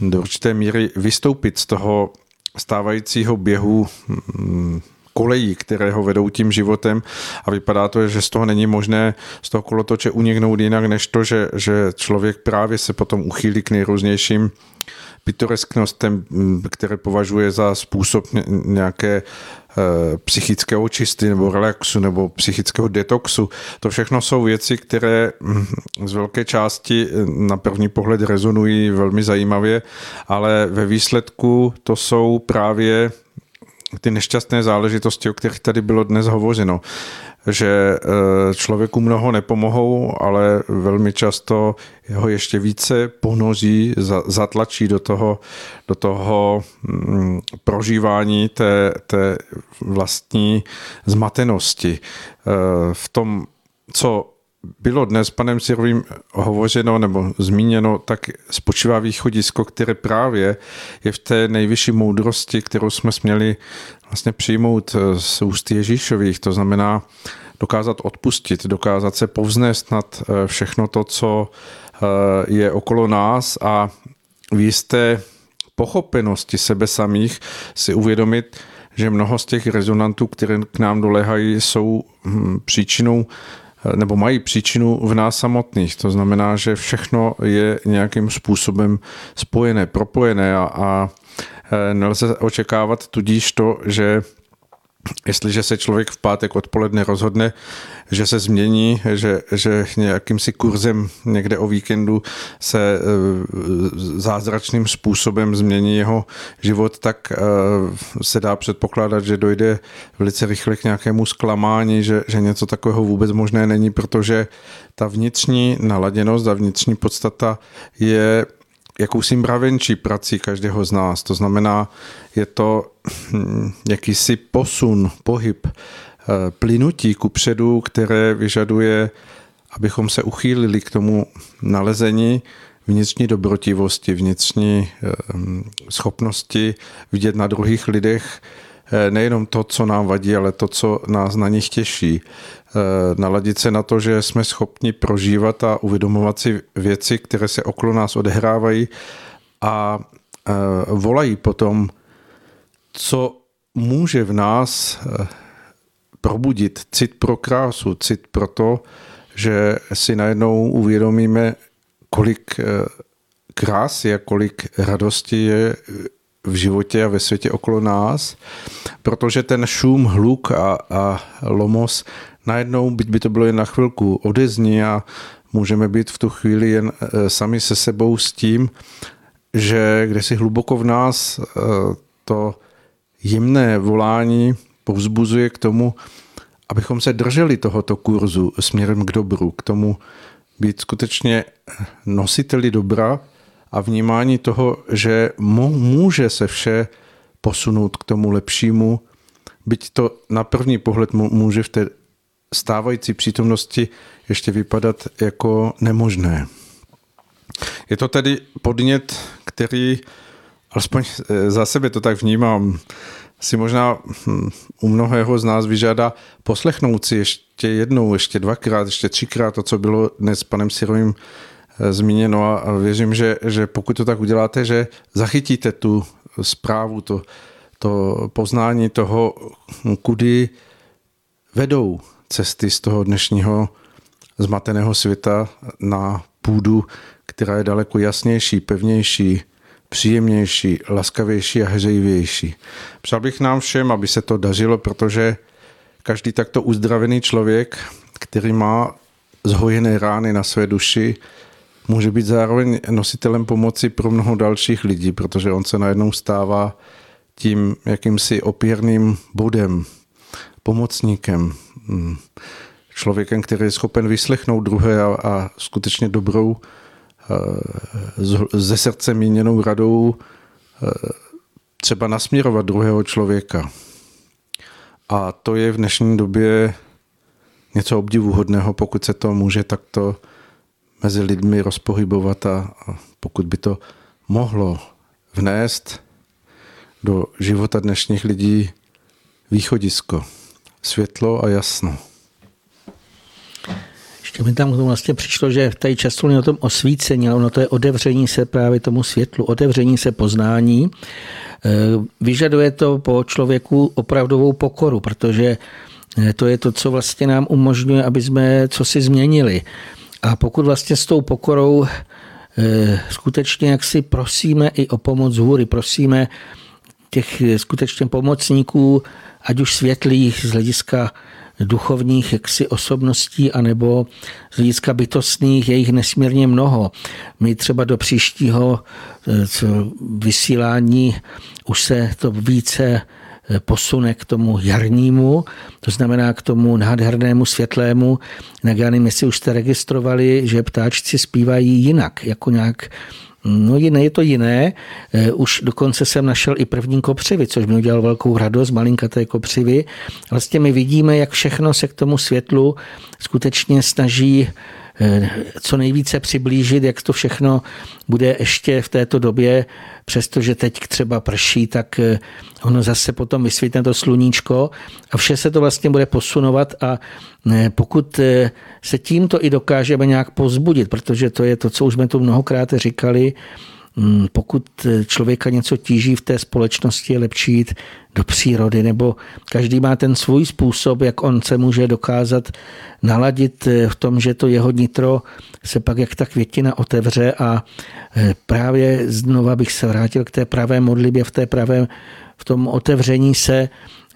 do určité míry vystoupit z toho stávajícího běhu hm, kolejí, které ho vedou tím životem. A vypadá to, že z toho není možné z toho kolotoče uniknout jinak, než to, že, že člověk právě se potom uchýlí k nejrůznějším pitoresknostem, které považuje za způsob nějaké eh, psychického čisty nebo relaxu nebo psychického detoxu. To všechno jsou věci, které z velké části eh, na první pohled rezonují velmi zajímavě, ale ve výsledku to jsou právě ty nešťastné záležitosti, o kterých tady bylo dnes hovořeno že eh, člověku mnoho nepomohou, ale velmi často ho ještě více ponoří, zatlačí do toho, do toho mm, prožívání té, té vlastní zmatenosti. Eh, v tom, co bylo dnes panem Sirovým hovořeno nebo zmíněno, tak spočívá východisko, které právě je v té nejvyšší moudrosti, kterou jsme směli vlastně přijmout z úst Ježíšových. To znamená dokázat odpustit, dokázat se povznést nad eh, všechno to, co eh, je okolo nás a v jisté pochopenosti sebe samých si uvědomit, že mnoho z těch rezonantů, které k nám dolehají, jsou hm, příčinou nebo mají příčinu v nás samotných. To znamená, že všechno je nějakým způsobem spojené, propojené a, a e, nelze očekávat tudíž to, že Jestliže se člověk v pátek odpoledne rozhodne, že se změní, že, že nějakým si kurzem někde o víkendu se e, zázračným způsobem změní jeho život, tak e, se dá předpokládat, že dojde velice rychle k nějakému zklamání, že, že něco takového vůbec možné není, protože ta vnitřní naladěnost a vnitřní podstata je jakousi mravenčí prací každého z nás. To znamená, je to hm, jakýsi posun, pohyb, eh, plynutí ku předu, které vyžaduje, abychom se uchýlili k tomu nalezení vnitřní dobrotivosti, vnitřní eh, schopnosti vidět na druhých lidech nejenom to, co nám vadí, ale to, co nás na nich těší. Naladit se na to, že jsme schopni prožívat a uvědomovat si věci, které se okolo nás odehrávají a volají potom co může v nás eh, probudit cit pro krásu, cit pro to, že si najednou uvědomíme, kolik eh, krásy a kolik radosti je v životě a ve světě okolo nás, protože ten šum, hluk a, a lomos najednou, byť by to bylo jen na chvilku, odezní a můžeme být v tu chvíli jen eh, sami se sebou s tím, že kde si hluboko v nás to jemné volání povzbuzuje k tomu, abychom se drželi tohoto kurzu směrem k dobru, k tomu být skutečně nositeli dobra a vnímání toho, že může se vše posunout k tomu lepšímu, byť to na první pohled může v té stávající přítomnosti ještě vypadat jako nemožné. Je to tedy podnět, který alespoň eh, za sebe to tak vnímám, si možná hm, u mnohého z nás vyžádá poslechnout si ještě jednou, ještě dvakrát, ještě třikrát to, co bylo dnes s panem Sirovým zmíněno a věřím, že, že pokud to tak uděláte, že zachytíte tu zprávu, to, to poznání toho, kudy vedou cesty z toho dnešního zmateného světa na půdu, která je daleko jasnější, pevnější, příjemnější, laskavější a hřejivější. Přál bych nám všem, aby se to dařilo, protože každý takto uzdravený člověk, který má zhojené rány na své duši, může být zároveň nositelem pomoci pro mnoho dalších lidí, protože on se najednou stává tím jakýmsi opěrným bodem, pomocníkem, mm, člověkem, který je schopen vyslechnout druhé a, a skutečně dobrou, ze srdce míněnou radou třeba nasměrovat druhého člověka. A to je v dnešní době něco obdivuhodného, pokud se to může takto mezi lidmi rozpohybovat a pokud by to mohlo vnést do života dnešních lidí východisko, světlo a jasno.
Ještě mi tam k tomu vlastně přišlo, že tady často o tom osvícení, ale ono to je otevření se právě tomu světlu, otevření se poznání. Eh, vyžaduje to po člověku opravdovou pokoru, protože eh, to je to, co vlastně nám umožňuje, aby jsme co si změnili. A pokud vlastně s tou pokorou eh, skutečně jak si prosíme i o pomoc hůry, prosíme těch skutečně pomocníků, ať už světlých z hlediska duchovních jaksi osobností anebo z hlediska bytostných je jich nesmírně mnoho. My třeba do příštího eh, vysílání už se to více eh, posune k tomu jarnímu, to znamená k tomu nádhernému světlému. Já nevím, jestli už jste registrovali, že ptáčci zpívají jinak, jako nějak No jiné je to jiné. Eh, už dokonce jsem našel i první kopřivy, což mi udělal velkou radost, malinkaté kopřivy. Vlastně my vidíme, jak všechno se k tomu světlu skutečně snaží eh, co nejvíce přiblížit, jak to všechno bude ještě v této době, přestože teď třeba prší, tak eh, ono zase potom vysvítne to sluníčko a vše se to vlastně bude posunovat a pokud eh, se tímto i dokážeme nějak pozbudit, protože to je to, co už jsme tu mnohokrát říkali, pokud eh, člověka něco tíží v té společnosti, je lepší jít do přírody, nebo každý má ten svůj způsob, jak on se může dokázat naladit eh, v tom, že to jeho nitro se pak jak ta květina otevře a právě znova bych se vrátil k té pravé modlibě, v té pravé, v tom otevření se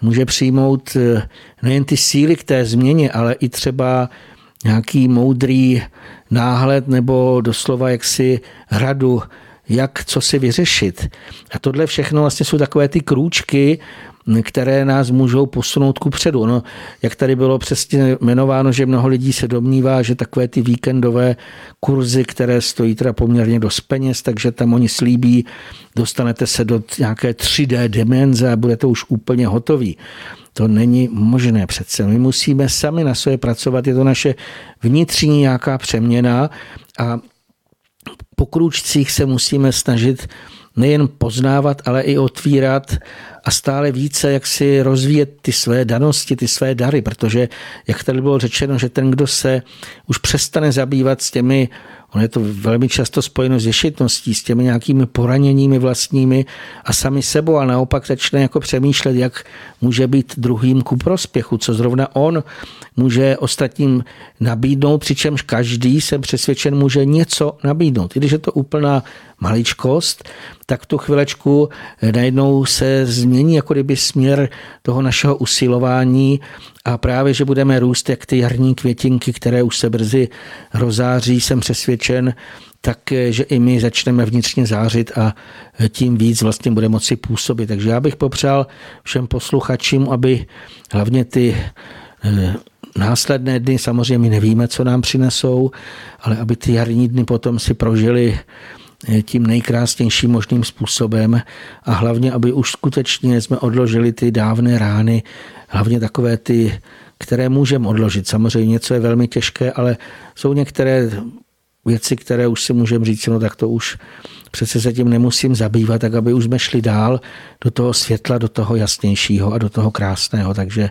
může přijmout eh, nejen ty síly k té změně, ale i třeba nějaký moudrý náhled nebo doslova jaksi radu, jak co si vyřešit. A tohle všechno vlastně jsou takové ty krůčky, které nás můžou posunout ku předu. No, jak tady bylo přesně jmenováno, že mnoho lidí se domnívá, že takové ty víkendové kurzy, které stojí teda poměrně dost peněz, takže tam oni slíbí, dostanete se do nějaké 3D dimenze a budete už úplně hotový. To není možné přece. My musíme sami na sobě pracovat, je to naše vnitřní nějaká přeměna a po kručcích se musíme snažit nejen poznávat, ale i otvírat a stále více jak si rozvíjet ty své danosti, ty své dary, protože jak tady bylo řečeno, že ten, kdo se už přestane zabývat s těmi Ono je to velmi často spojeno s ješitností, s těmi nějakými poraněními vlastními a sami sebou a naopak začne jako přemýšlet, jak může být druhým ku prospěchu, co zrovna on může ostatním nabídnout, přičemž každý, jsem přesvědčen, může něco nabídnout. I když je to úplná maličkost, tak tu chvilečku najednou se změní jako kdyby směr toho našeho usilování a právě, že budeme růst jak ty jarní květinky, které už se brzy rozáří, jsem přesvědčen, tak, že i my začneme vnitřně zářit a tím víc vlastně bude moci působit. Takže já bych popřál všem posluchačům, aby hlavně ty eh, následné dny, samozřejmě my nevíme, co nám přinesou, ale aby ty jarní dny potom si prožili eh, tím nejkrásnějším možným způsobem a hlavně, aby už skutečně jsme odložili ty dávné rány, hlavně takové ty, které můžeme odložit. Samozřejmě něco je velmi těžké, ale jsou některé věci, které už si můžeme říct, no tak to už přece se tím nemusím zabývat, tak aby už jsme šli dál do toho světla, do toho jasnějšího a do toho krásného. Takže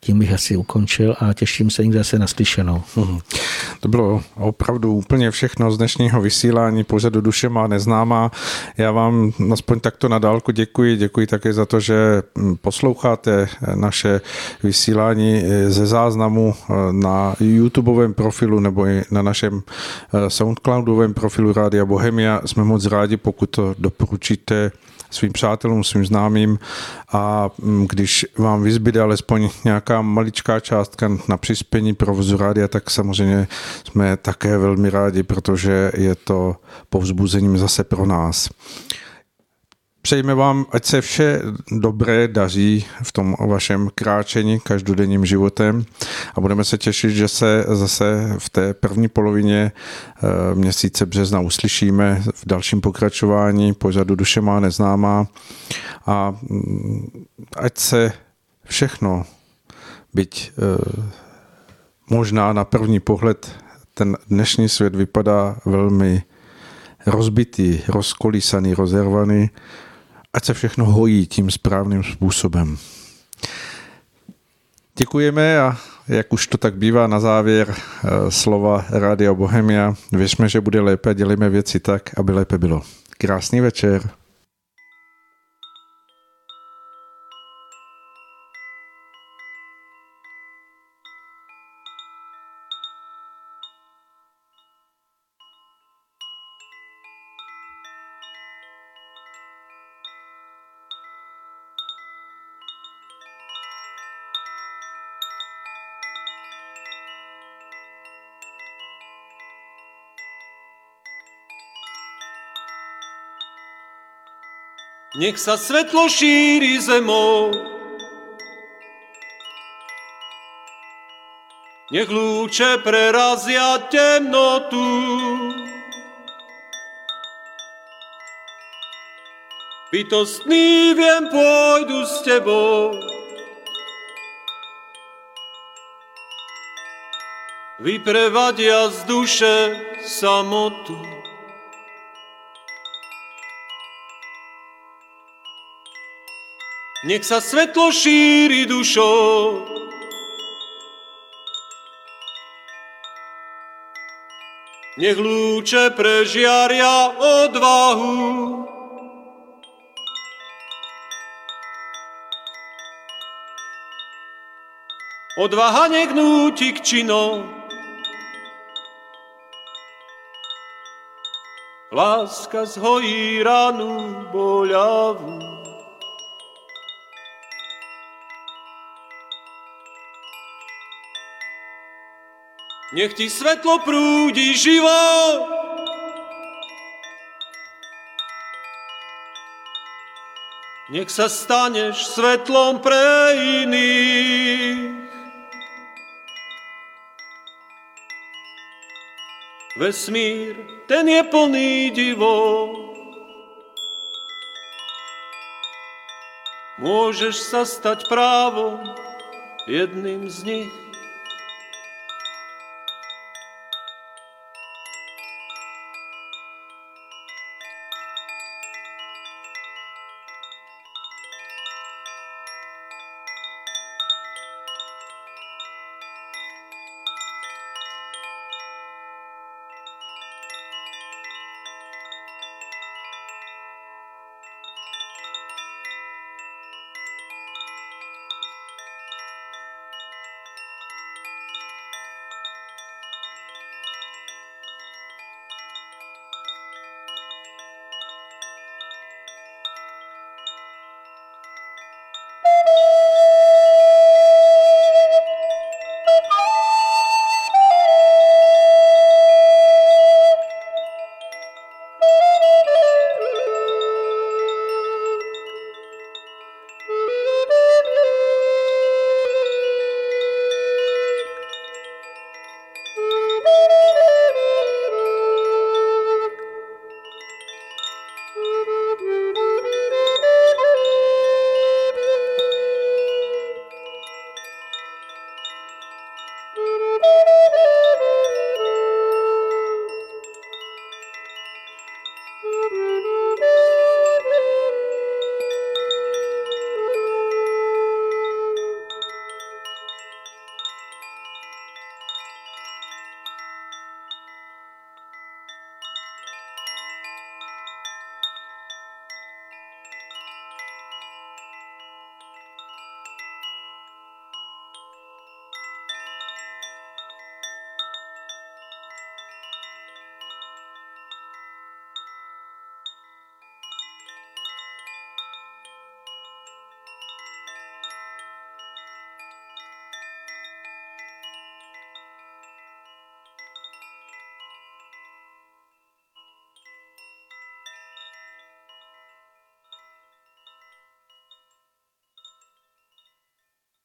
tím bych asi ukončil a těším se někde zase naslyšenou. Hmm.
To bylo opravdu úplně všechno z dnešního vysílání pořadu Duše má neznámá. Já vám aspoň takto na dálku děkuji. Děkuji také za to, že posloucháte naše vysílání ze záznamu na YouTubeovém profilu nebo i na našem Soundcloudovém profilu Rádia Bohemia. Jsme moc rádi, rádi, pokud to doporučíte svým přátelům, svým známým a mm, když vám vyzbyde alespoň nějaká maličká částka na přispění provozu rádia, tak samozřejmě jsme také velmi rádi, protože je to povzbuzením zase pro nás. Přejeme vám, ať se vše dobré daří v tom vašem kráčení každodenním životem. A budeme se těšit, že se zase v té první polovině eh, měsíce března uslyšíme v dalším pokračování pořadu Duše má neznámá. A mm, ať se všechno, byť eh, možná na první pohled ten dnešní svět vypadá velmi rozbitý, rozkolísaný, rozervaný, ať se všechno hojí tím správným způsobem. Děkujeme a jak už to tak bývá na závěr eh, slova Rádia Bohemia, věřme, že bude lépe dělíme věci tak, aby lépe bylo. Krásný večer.
Nech sa svetlo šíri zemou. Nech lúče prerazia temnotu. Bytostný viem pôjdu s tebou. Vyprevadia z duše samotu. Nech sa svetlo šíri dušou. Nech lúče prežiaria odvahu. Odvaha nech núti k činom. Láska zhojí ranu boľavú. Nech ti svetlo prúdi život. Nech sa staneš svetlom pre iných. Vesmír, ten je plný divo. Môžeš sa stať právom jedným z nich.